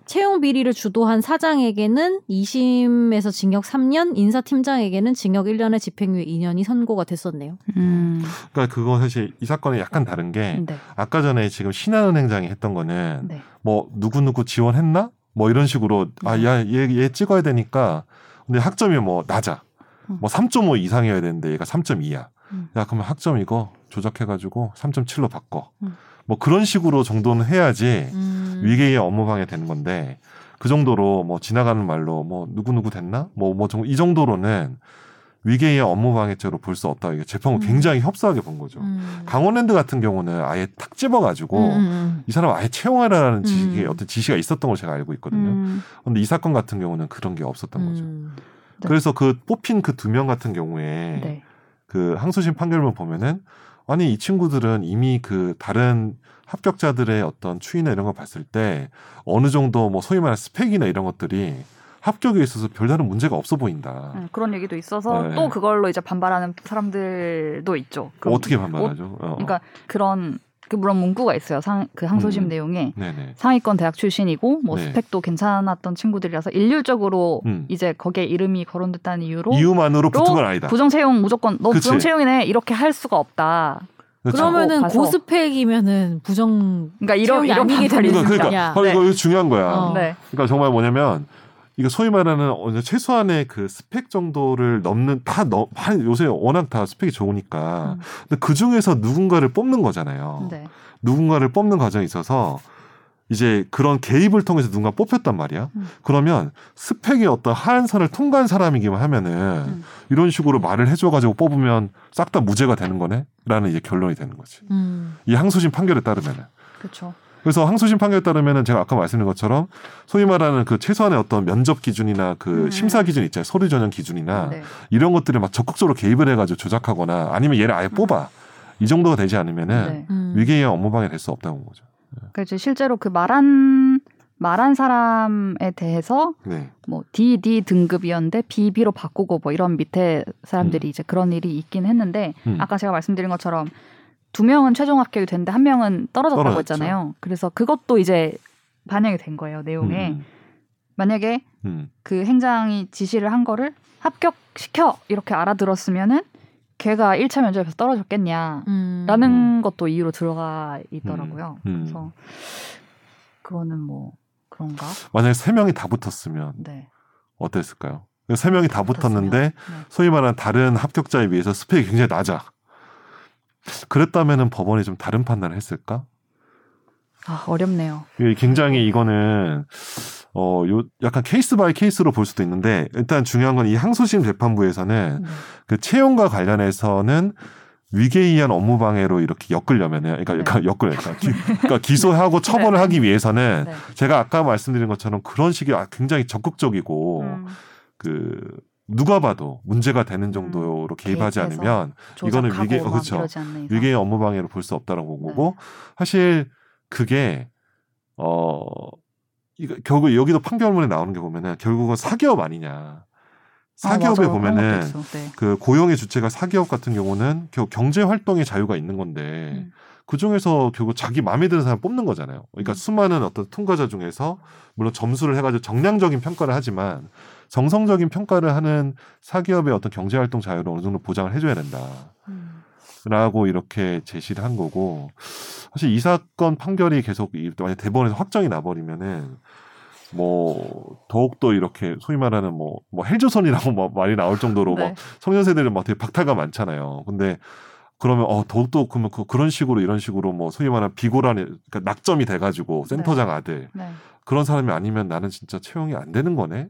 Speaker 2: 채용 비리를 주도한 사장에게는 2심에서 징역 3년, 인사팀장에게는 징역 1년에 집행유예 2년이 선고가 됐었네요.
Speaker 1: 음.
Speaker 3: 그러니까 그거 사실 이 사건이 약간 다른 게
Speaker 1: 네.
Speaker 3: 아까 전에 지금 신한은행장이 했던 거는
Speaker 1: 네.
Speaker 3: 뭐 누구 누구 지원했나 뭐 이런 식으로
Speaker 1: 네.
Speaker 3: 아야 얘 얘 찍어야 되니까 근데 학점이 뭐 낮아
Speaker 1: 음.
Speaker 3: 뭐3.5 이상이어야 되는데 얘가 3.2야
Speaker 1: 음.
Speaker 3: 야 그러면 학점 이거 조작해가지고 3.7로 바꿔
Speaker 1: 음.
Speaker 3: 뭐 그런 식으로 정도는 해야지
Speaker 2: 음.
Speaker 3: 위계의 업무 방해 되는 건데 그 정도로 뭐 지나가는 말로 뭐 누구 누구 됐나 뭐 뭐 이 정도로는 위계의 업무 방해죄로 볼 수 없다 이게 재판부
Speaker 2: 음.
Speaker 3: 굉장히 협소하게 본 거죠.
Speaker 2: 음.
Speaker 3: 강원랜드 같은 경우는 아예 탁 집어가지고
Speaker 2: 음, 음,
Speaker 3: 이 사람 아예 채용하라는
Speaker 2: 음.
Speaker 3: 어떤 지시가 있었던 걸 제가 알고 있거든요.
Speaker 1: 음.
Speaker 3: 근데 이 사건 같은 경우는 그런 게 없었던 거죠.
Speaker 2: 음.
Speaker 1: 네.
Speaker 3: 그래서 그 뽑힌 그 두 명 같은 경우에
Speaker 1: 네.
Speaker 3: 그 항소심 판결문 보면은 아니 이 친구들은 이미 그 다른 합격자들의 어떤 추이나 이런 거 봤을 때 어느 정도 뭐 소위 말하는 스펙이나 이런 것들이 합격에 있어서 별다른 문제가 없어 보인다.
Speaker 1: 음, 그런 얘기도 있어서
Speaker 3: 네.
Speaker 1: 또 그걸로 이제 반발하는 사람들도 있죠.
Speaker 3: 어떻게 반발하죠? 어.
Speaker 1: 그러니까 그런 그 물론 문구가 있어요. 상, 그 항소심
Speaker 3: 음.
Speaker 1: 내용에
Speaker 3: 네네.
Speaker 1: 상위권 대학 출신이고 뭐
Speaker 3: 네.
Speaker 1: 스펙도 괜찮았던 친구들이라서 일률적으로
Speaker 3: 음.
Speaker 1: 이제 거기에 이름이 거론됐다는 이유로
Speaker 3: 이유만으로 붙은 건 아니다.
Speaker 1: 부정 채용 무조건 너
Speaker 3: 그치.
Speaker 1: 부정 채용이네 이렇게 할 수가 없다.
Speaker 3: 그렇죠.
Speaker 2: 그러면은
Speaker 1: 가서-
Speaker 2: 고스펙이면은 부정
Speaker 1: 그러니까 이런 이런
Speaker 2: 아니게
Speaker 1: 반발이
Speaker 2: 되는
Speaker 3: 그러니까,
Speaker 1: 있습니다.
Speaker 3: 그러니까
Speaker 2: 야.
Speaker 3: 어, 이거, 이거 중요한 거야.
Speaker 2: 어.
Speaker 1: 네.
Speaker 3: 그러니까 정말 뭐냐면 이거 소위 말하는 어느 최소한의 그 스펙 정도를 넘는 다 넘, 한 요새 워낙 다 스펙이 좋으니까
Speaker 1: 음.
Speaker 3: 근데 그 중에서 누군가를 뽑는 거잖아요.
Speaker 1: 네.
Speaker 3: 누군가를 뽑는 과정에 있어서 이제 그런 개입을 통해서 누군가 뽑혔단 말이야.
Speaker 1: 음.
Speaker 3: 그러면 스펙의 어떤 하한선을 통과한 사람이기만 하면은
Speaker 1: 음.
Speaker 3: 이런 식으로 말을 해줘가지고 뽑으면 싹 다 무죄가 되는 거네?라는 이제 결론이 되는 거지.
Speaker 2: 음.
Speaker 3: 이 항소심 판결에 따르면은.
Speaker 1: 그렇죠.
Speaker 3: 그래서 항소심 판결에 따르면은 제가 아까 말씀드린 것처럼 소위 말하는 그 최소한의 어떤 면접 기준이나 그
Speaker 1: 음.
Speaker 3: 심사 기준 있잖아요. 서류 전형 기준이나
Speaker 1: 네.
Speaker 3: 이런 것들을 막 적극적으로 개입을 해가지고 조작하거나 아니면 얘를 아예 뽑아 이 정도가 되지 않으면은
Speaker 1: 네.
Speaker 2: 음.
Speaker 3: 위계의 업무 방해 될 수 없다는 거죠.
Speaker 1: 이제 실제로 그 말한 말한 사람에 대해서
Speaker 3: 네.
Speaker 1: 뭐 D, D 등급이었는데 B, B로 바꾸고 뭐 이런 밑에 사람들이 이제 그런 일이 있긴 했는데
Speaker 3: 음.
Speaker 1: 아까 제가 말씀드린 것처럼 두 명은 최종 합격이 됐는데 한 명은 떨어졌다고
Speaker 3: 떨어졌죠.
Speaker 1: 했잖아요. 그래서 그것도 이제 반영이 된 거예요 내용에
Speaker 3: 음,
Speaker 1: 만약에
Speaker 3: 음.
Speaker 1: 그 행장이 지시를 한 거를 합격시켜 이렇게 알아들었으면은 걔가 1차 면접에서 떨어졌겠냐라는
Speaker 2: 음.
Speaker 1: 것도 이유로 들어가 있더라고요.
Speaker 3: 음.
Speaker 1: 그래서 그거는 뭐 그런가?
Speaker 3: 만약에 세 명이 다 붙었으면
Speaker 1: 네.
Speaker 3: 어땠을까요? 세 명이 다 붙었는데
Speaker 1: 네.
Speaker 3: 소위 말하는 다른 합격자에 비해서 스펙이 굉장히 낮아. 그랬다면은 법원이 좀 다른 판단을 했을까?
Speaker 1: 아 어렵네요.
Speaker 3: 이게 굉장히 이거는 어, 요 약간 case by case로 볼 수도 있는데 일단 중요한 건 이 항소심 재판부에서는
Speaker 1: 네.
Speaker 3: 그 채용과 관련해서는 위계에 의한 업무 방해로 이렇게 엮으려면은 그러니까,
Speaker 1: 네.
Speaker 3: 그러니까 엮으려 그러니까, 기, <laughs> 그러니까 기소하고 처벌을 하기 위해서는
Speaker 1: 네.
Speaker 3: 제가 아까 말씀드린 것처럼 그런 식의 아, 굉장히 적극적이고
Speaker 1: 음,
Speaker 3: 그 누가 봐도 문제가 되는 정도로 개입하지
Speaker 1: 개입해서
Speaker 3: 않으면 이거는 위계- 어,
Speaker 1: 이상.
Speaker 3: 위계의 업무 방해로 볼 수 없다라고 본
Speaker 1: 네.
Speaker 3: 거고 사실 그게 어 이거 결국 여기도 판결문에 나오는 게 보면은 결국은 사기업 아니냐 사기업에
Speaker 1: 아, 맞아요. 그런
Speaker 3: 보면은.
Speaker 1: 네.
Speaker 3: 그 고용의 주체가 사기업 같은 경우는 결국 경제 활동의 자유가 있는 건데
Speaker 1: 음.
Speaker 3: 그 중에서 결국 자기 마음에 드는 사람 뽑는 거잖아요. 그러니까
Speaker 2: 음.
Speaker 3: 수많은 어떤 통과자 중에서 물론 점수를 해가지고 정량적인 평가를 하지만 정성적인 평가를 하는 사기업의 어떤 경제활동 자유를 어느 정도 보장을 해줘야 된다.
Speaker 2: 음.
Speaker 3: 라고 이렇게 제시를 한 거고 사실 이 사건 판결이 계속 이- 만약 대법원에서 확정이 나버리면은 뭐 더욱더 이렇게 소위 말하는 뭐, 뭐 헬조선이라고 막 말이 나올 정도로
Speaker 1: 네.
Speaker 3: 막 청년 세대를 막 되게 박탈감 많잖아요. 근데 그러면 어 더욱더 그러면 그, 그런 식으로 이런 식으로 뭐 소위 말하는 비고란의 그러니까 낙점이 돼가지고 센터장 아들
Speaker 1: 네.
Speaker 3: 그런 사람이 아니면 나는 진짜 채용이 안 되는 거네.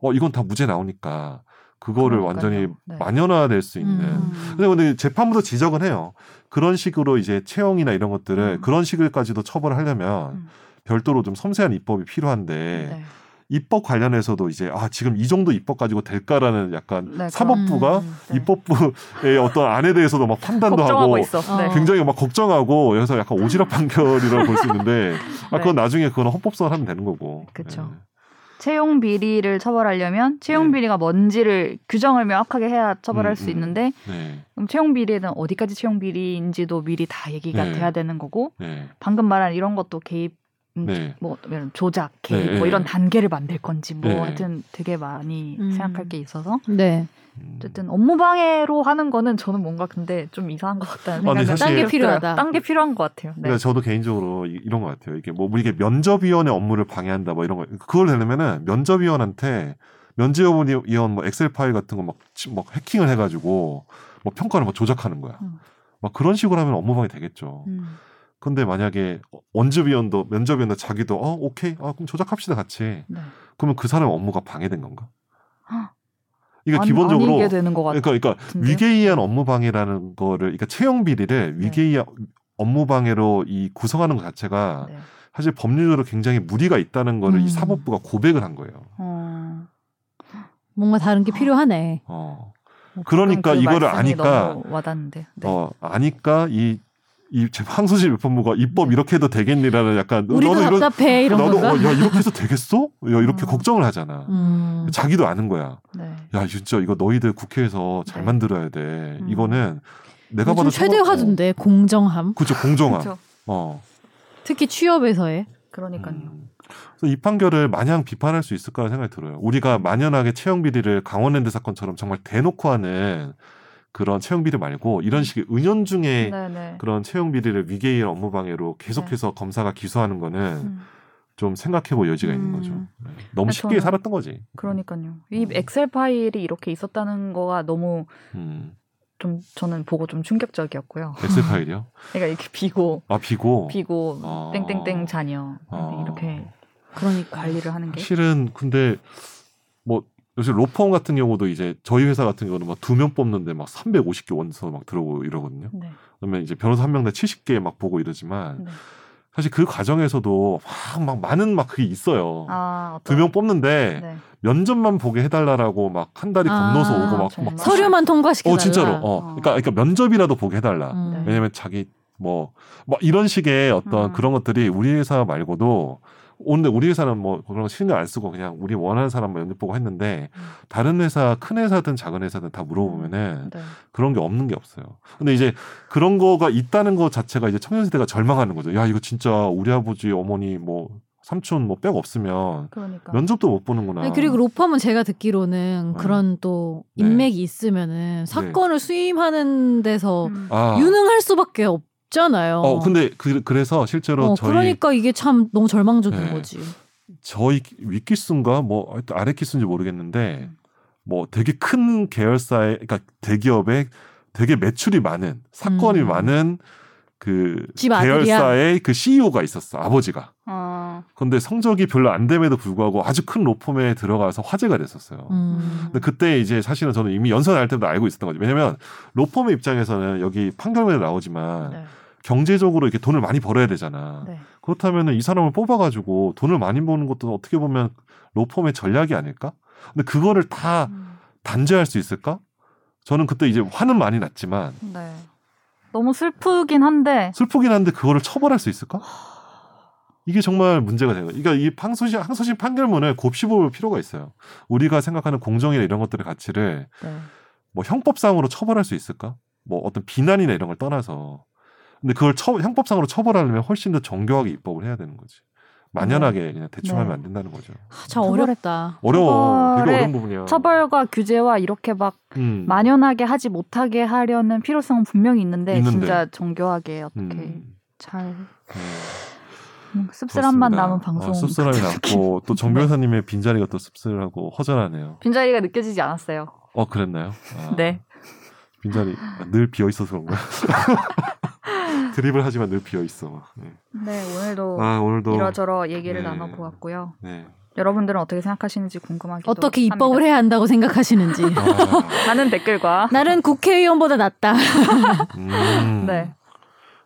Speaker 3: 어 이건 다 무죄 나오니까 그거를. 완전히
Speaker 1: 네.
Speaker 3: 만연화될 수 있는.
Speaker 2: 음.
Speaker 3: 근데 근데 재판부도 지적은 해요. 그런 식으로 이제 채용이나 이런 것들을
Speaker 1: 음.
Speaker 3: 그런 식을까지도 처벌을 하려면
Speaker 1: 음.
Speaker 3: 별도로 좀 섬세한 입법이 필요한데
Speaker 1: 네.
Speaker 3: 입법 관련해서도 이제 아 지금 이 정도 입법 가지고 될까라는 약간
Speaker 1: 네,
Speaker 3: 사법부가
Speaker 2: 음.
Speaker 1: 네.
Speaker 3: 입법부의 어떤 안에 대해서도 막 판단도
Speaker 1: 하고. 네.
Speaker 2: 어.
Speaker 3: 굉장히 막 걱정하고 그래서 약간 오지랖 판결이라고 볼 수 있는데 아 그건
Speaker 1: 네.
Speaker 3: 나중에 그건 헌법소원 하면 되는 거고.
Speaker 1: 그쵸.
Speaker 3: 예.
Speaker 1: 채용 비리를 처벌하려면 채용
Speaker 3: 네.
Speaker 1: 비리가 뭔지를 규정을 명확하게 해야 처벌할
Speaker 3: 음,
Speaker 1: 수
Speaker 3: 음.
Speaker 1: 있는데
Speaker 3: 네.
Speaker 1: 그럼 채용 비리는 어디까지 채용 비리인지도 미리 다 얘기가
Speaker 3: 네.
Speaker 1: 돼야 되는 거고
Speaker 3: 네.
Speaker 1: 방금 말한 이런 것도 개입 음,
Speaker 3: 네.
Speaker 1: 뭐 조작 개입
Speaker 3: 네,
Speaker 1: 뭐
Speaker 3: 네.
Speaker 1: 이런 단계를 만들 건지 뭐
Speaker 3: 네.
Speaker 1: 하여튼 되게 많이
Speaker 2: 음.
Speaker 1: 생각할 게 있어서
Speaker 2: 네.
Speaker 3: 음.
Speaker 1: 어쨌든 업무 방해로 하는 거는 저는 뭔가 근데 좀 이상한 것 같다는
Speaker 3: 아,
Speaker 1: 생각이
Speaker 3: 사실-
Speaker 2: 딴게
Speaker 1: 들어요.
Speaker 2: 필요하다.
Speaker 1: 딴 게 필요한 것 같아요. 네.
Speaker 3: 그러니까 저도 개인적으로 이- 이런 것 같아요. 이게 뭐 이게 면접위원회 업무를 방해한다 뭐 이런 거 그걸 되려면은 면접위원한테 면접위원 뭐 엑셀 파일 같은 거 막 막 해킹을 해가지고 뭐 평가를 막 조작하는 거야.
Speaker 1: 음.
Speaker 3: 막 그런 식으로 하면 업무 방해 되겠죠.
Speaker 2: 음.
Speaker 3: 근데 만약에 원즈위원도 면접위원도 자기도 어 오케이 아 그럼 조작합시다 같이
Speaker 1: 네.
Speaker 3: 그러면 그 사람 업무가 방해된 건가?
Speaker 1: 헉.
Speaker 3: 이게
Speaker 1: 아니-
Speaker 3: 기본적으로
Speaker 1: 것
Speaker 3: 그러니까, 그러니까
Speaker 1: 같은데요?
Speaker 3: 위계이한 업무 방해라는 거를 그러니까 채용 비리를
Speaker 1: 네.
Speaker 3: 위계이한 업무 방해로 이 구성하는 것 자체가
Speaker 1: 네.
Speaker 3: 사실 법률적으로 굉장히 무리가 있다는 거를
Speaker 2: 음.
Speaker 3: 이 사법부가 고백을 한 거예요.
Speaker 1: 어,
Speaker 2: 뭔가 다른 게 필요하네.
Speaker 3: 어,
Speaker 1: 뭐
Speaker 3: 그러니까
Speaker 1: 그
Speaker 3: 이거를 아니까-
Speaker 1: 와닿는데. 네.
Speaker 3: 어 아니까 이, 이 항소심 입법부가 입법 이렇게 해도 되겠니라는 약간
Speaker 2: 우리도
Speaker 3: 이런
Speaker 2: 답답해 이런
Speaker 3: 나도
Speaker 2: 건가?
Speaker 3: 어, 야 이렇게 해서 되겠어? 야 이렇게
Speaker 1: 음.
Speaker 3: 걱정을 하잖아.
Speaker 2: 음.
Speaker 3: 자기도 아는 거야.
Speaker 1: 네.
Speaker 3: 야 진짜 이거 너희들 국회에서 잘
Speaker 1: 네.
Speaker 3: 만들어야 돼.
Speaker 1: 음.
Speaker 3: 이거는 내가 봐도
Speaker 2: 최대화던데 공정함.
Speaker 3: 그죠 공정함.
Speaker 1: 그렇죠.
Speaker 3: 어.
Speaker 2: 특히 취업에서의.
Speaker 1: 그러니까요.
Speaker 3: 음. 그래서 이 판결을 마냥 비판할 수 있을까라는 생각이 들어요. 우리가 만연하게 채용 비리를 강원랜드 사건처럼 정말 대놓고 하는 그런 채용 비리 말고 이런 식의 은연중에
Speaker 1: 네네.
Speaker 3: 그런 채용 비리를 위계의 업무 방해로 계속해서 검사가 기소하는 거는
Speaker 1: 음,
Speaker 3: 좀 생각해 볼 여지가 있는
Speaker 2: 음.
Speaker 3: 거죠. 네. 너무
Speaker 1: 아,
Speaker 3: 쉽게 살았던 거지.
Speaker 1: 그러니까요. 이
Speaker 3: 음.
Speaker 1: 엑셀 파일이 이렇게 있었다는 거가 너무
Speaker 3: 음.
Speaker 1: 좀 저는 보고 좀 충격적이었고요.
Speaker 3: 엑셀 파일이요? <laughs>
Speaker 1: 그러니까 이렇게 비고
Speaker 3: 아 비고.
Speaker 1: 비고
Speaker 3: 어.
Speaker 1: 땡땡땡 자녀
Speaker 3: 어.
Speaker 1: 이렇게
Speaker 2: 그러니까.
Speaker 1: 관리를 하는 게
Speaker 3: 실은 근데 뭐 요새 로펌 같은 경우도 이제 저희 회사 같은 경우는 막 두 명 뽑는데 막 350개 원서 막 들어오고 이러거든요.
Speaker 1: 네.
Speaker 3: 그러면 이제 변호사 한 명당 70개 막 보고 이러지만
Speaker 1: 네.
Speaker 3: 사실 그 과정에서도 막, 막 많은 막 그게 있어요.
Speaker 1: 아, 어떤-
Speaker 3: 두명 뽑는데
Speaker 1: 네.
Speaker 3: 면접만 보게 해달라라고 막 한 달이 건너서
Speaker 2: 아,
Speaker 3: 오고 막,
Speaker 1: 정말.
Speaker 3: 막
Speaker 2: 서류만 통과시켜
Speaker 3: 어
Speaker 2: 달라.
Speaker 3: 진짜로 어
Speaker 1: 어.
Speaker 3: 그러니까 그러니까 면접이라도 보게 해달라.
Speaker 2: 음.
Speaker 1: 네.
Speaker 3: 왜냐면 자기 뭐, 뭐 이런 식의 어떤
Speaker 1: 음.
Speaker 3: 그런 것들이 우리 회사 말고도 오늘 우리 회사는 뭐 그런 거 신경 안 쓰고 그냥 우리 원하는 사람만 연습 보고 했는데
Speaker 1: 음.
Speaker 3: 다른 회사 큰 회사든 작은 회사든 다 물어보면은
Speaker 1: 네.
Speaker 3: 그런 게 없는 게 없어요. 근데 이제 그런 거가 있다는 것 자체가 이제 청년 세대가 절망하는 거죠. 야 이거 진짜 우리 아버지 어머니 뭐 삼촌 뭐백 없으면
Speaker 1: 그러니까
Speaker 3: 면접도 못 보는구나.
Speaker 2: 아니, 그리고 로펌은 제가 듣기로는
Speaker 3: 네.
Speaker 2: 그런 또
Speaker 3: 네.
Speaker 2: 인맥이 있으면은 사건을 수임하는 데서
Speaker 1: 음.
Speaker 3: 아,
Speaker 2: 유능할 수밖에 없 잖아요.
Speaker 3: 어 근데 그, 그래서 실제로
Speaker 2: 어,
Speaker 3: 저희
Speaker 2: 그러니까 이게 참 너무 절망적인
Speaker 3: 네.
Speaker 2: 거지.
Speaker 3: 저희 위키스인가 뭐 하여튼 아래 키스인지 모르겠는데
Speaker 1: 음.
Speaker 3: 뭐 되게 큰 계열사의 그러니까 대기업에 되게 매출이 많은 사건이
Speaker 2: 음.
Speaker 3: 많은 그? 계열사의 그 CEO가 있었어 아버지가.
Speaker 1: 어,
Speaker 3: 근데 성적이 별로 안 됨에도 불구하고 아주 큰 로펌에 들어가서 화제가 됐었어요.
Speaker 2: 음.
Speaker 3: 근데 그때 이제 사실은 저는 이미 연설 할 때도 알고 있었던 거죠. 왜냐면 로펌의 입장에서는 여기 판결문에 나오지만
Speaker 1: 네.
Speaker 3: 경제적으로 이렇게 돈을 많이 벌어야 되잖아.
Speaker 1: 네.
Speaker 3: 그렇다면은 이 사람을 뽑아가지고 돈을 많이 버는 것도 어떻게 보면 로펌의 전략이 아닐까? 근데 그거를 다
Speaker 1: 음.
Speaker 3: 단죄할 수 있을까? 저는 그때 이제 화는 많이 났지만
Speaker 1: 네. 너무 슬프긴 한데
Speaker 3: 슬프긴 한데 그거를 처벌할 수 있을까? 이게 정말 문제가 되는 거예요. 그러니까 이 항소심, 항소심 판결문을 곱씹어볼 필요가 있어요. 우리가 생각하는 공정이나 이런 것들의 가치를
Speaker 1: 네.
Speaker 3: 뭐 형법상으로 처벌할 수 있을까? 뭐 어떤 비난이나 이런 걸 떠나서 근데 그걸 처, 형법상으로 처벌하려면 훨씬 더 정교하게 입법을 해야 되는 거지. 만연하게 그냥 대충
Speaker 1: 네.
Speaker 3: 하면 안 된다는 거죠.
Speaker 2: 아, 참 어렵다.
Speaker 3: 어려워. 되게 어려운 부분이야.
Speaker 1: 처벌과 규제와 이렇게 막
Speaker 3: 음.
Speaker 1: 만연하게 하지 못하게 하려는 필요성은 분명히 있는데,
Speaker 3: 있는데.
Speaker 1: 진짜 정교하게 어떻게
Speaker 3: 음.
Speaker 1: 잘
Speaker 3: 네.
Speaker 1: 음, 씁쓸함만. 남은 방송
Speaker 3: 어, 씁쓸함이. 남고 또 정 변호사님의 빈자리가 또 씁쓸하고 허전하네요.
Speaker 1: 빈자리가 느껴지지 않았어요.
Speaker 3: 어 그랬나요? 아,
Speaker 1: 네.
Speaker 3: 빈자리 아, 늘 비어 있어서 그런가? <laughs> 드립을 하지만 늘 비어 있어. 네.
Speaker 1: 네, 오늘도
Speaker 3: 아 오늘도
Speaker 1: 이러저러 얘기를
Speaker 3: 네.
Speaker 1: 나눠보았고요.
Speaker 3: 네.
Speaker 1: 여러분들은 어떻게 생각하시는지 궁금하기도
Speaker 2: 어떻게
Speaker 1: 합니다.
Speaker 2: 입법을 해야 한다고 생각하시는지.
Speaker 3: 아, <laughs>
Speaker 1: 많은 댓글과
Speaker 2: 나는 국회의원보다 낫다.
Speaker 3: 음. <laughs>
Speaker 1: 네,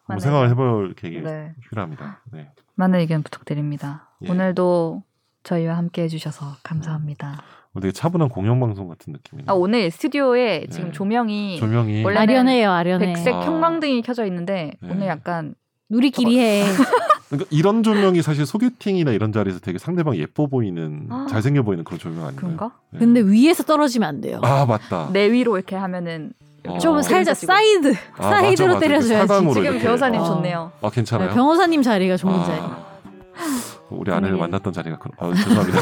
Speaker 3: 한번
Speaker 1: 많은-
Speaker 3: 생각을 해볼 계기
Speaker 1: 네,
Speaker 3: 필요합니다. 네.
Speaker 1: 많은 의견 부탁드립니다.
Speaker 3: 예.
Speaker 1: 오늘도 저희와 함께 해주셔서 감사합니다.
Speaker 3: 오늘 되게 차분한 공영 방송 같은 느낌이네요.
Speaker 1: 아, 오늘 스튜디오에 지금
Speaker 3: 네.
Speaker 1: 조명이
Speaker 3: 조명이
Speaker 1: 원래는
Speaker 2: 아련해요, 아련해.
Speaker 1: 백색
Speaker 3: 아.
Speaker 1: 형광등이 켜져 있는데
Speaker 3: 네.
Speaker 1: 오늘 약간
Speaker 2: 우리끼리 해. <laughs>
Speaker 3: 그러니까 이런 조명이 사실 소개팅이나 이런 자리에서 되게 상대방 예뻐 보이는
Speaker 1: 아.
Speaker 3: 잘생겨 보이는 그런 조명 아닌가요?
Speaker 1: 그런가?
Speaker 3: 네.
Speaker 2: 근데 위에서 떨어지면 안 돼요.
Speaker 3: 아 맞다.
Speaker 1: 내 위로 이렇게 하면은
Speaker 3: 어.
Speaker 2: 좀 살짝. 사이드,
Speaker 3: 아,
Speaker 2: 사이드로
Speaker 3: 맞아, 맞아.
Speaker 2: 때려줘야지.
Speaker 1: 지금
Speaker 3: 이렇게.
Speaker 1: 변호사님
Speaker 2: 어.
Speaker 1: 좋네요.
Speaker 3: 아 괜찮아요.
Speaker 2: 네, 변호사님 자리가 좋은
Speaker 3: 아,
Speaker 2: 자리.
Speaker 3: 우리 아내를. 만났던 자리가 그... 아, 죄송합니다.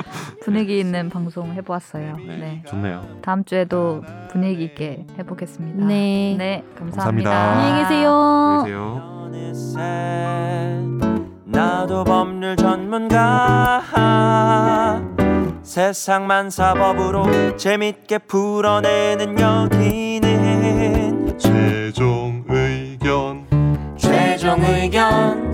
Speaker 3: <laughs>
Speaker 1: 분위기 있는 방송 해보았어요.
Speaker 3: 네,
Speaker 1: 네.
Speaker 3: 좋네요.
Speaker 1: 다음 주에도 분위기 있게 해보겠습니다.
Speaker 2: 네.
Speaker 1: 네, 감사합니다.
Speaker 3: 감사합니다.
Speaker 2: 안녕히 계세요.
Speaker 3: 안녕히 계세요.
Speaker 4: 어느새 나도 법률 전문가 세상만 사법으로 재밌게 풀어내는 여기는
Speaker 3: 최종 의견.
Speaker 4: 최종 의견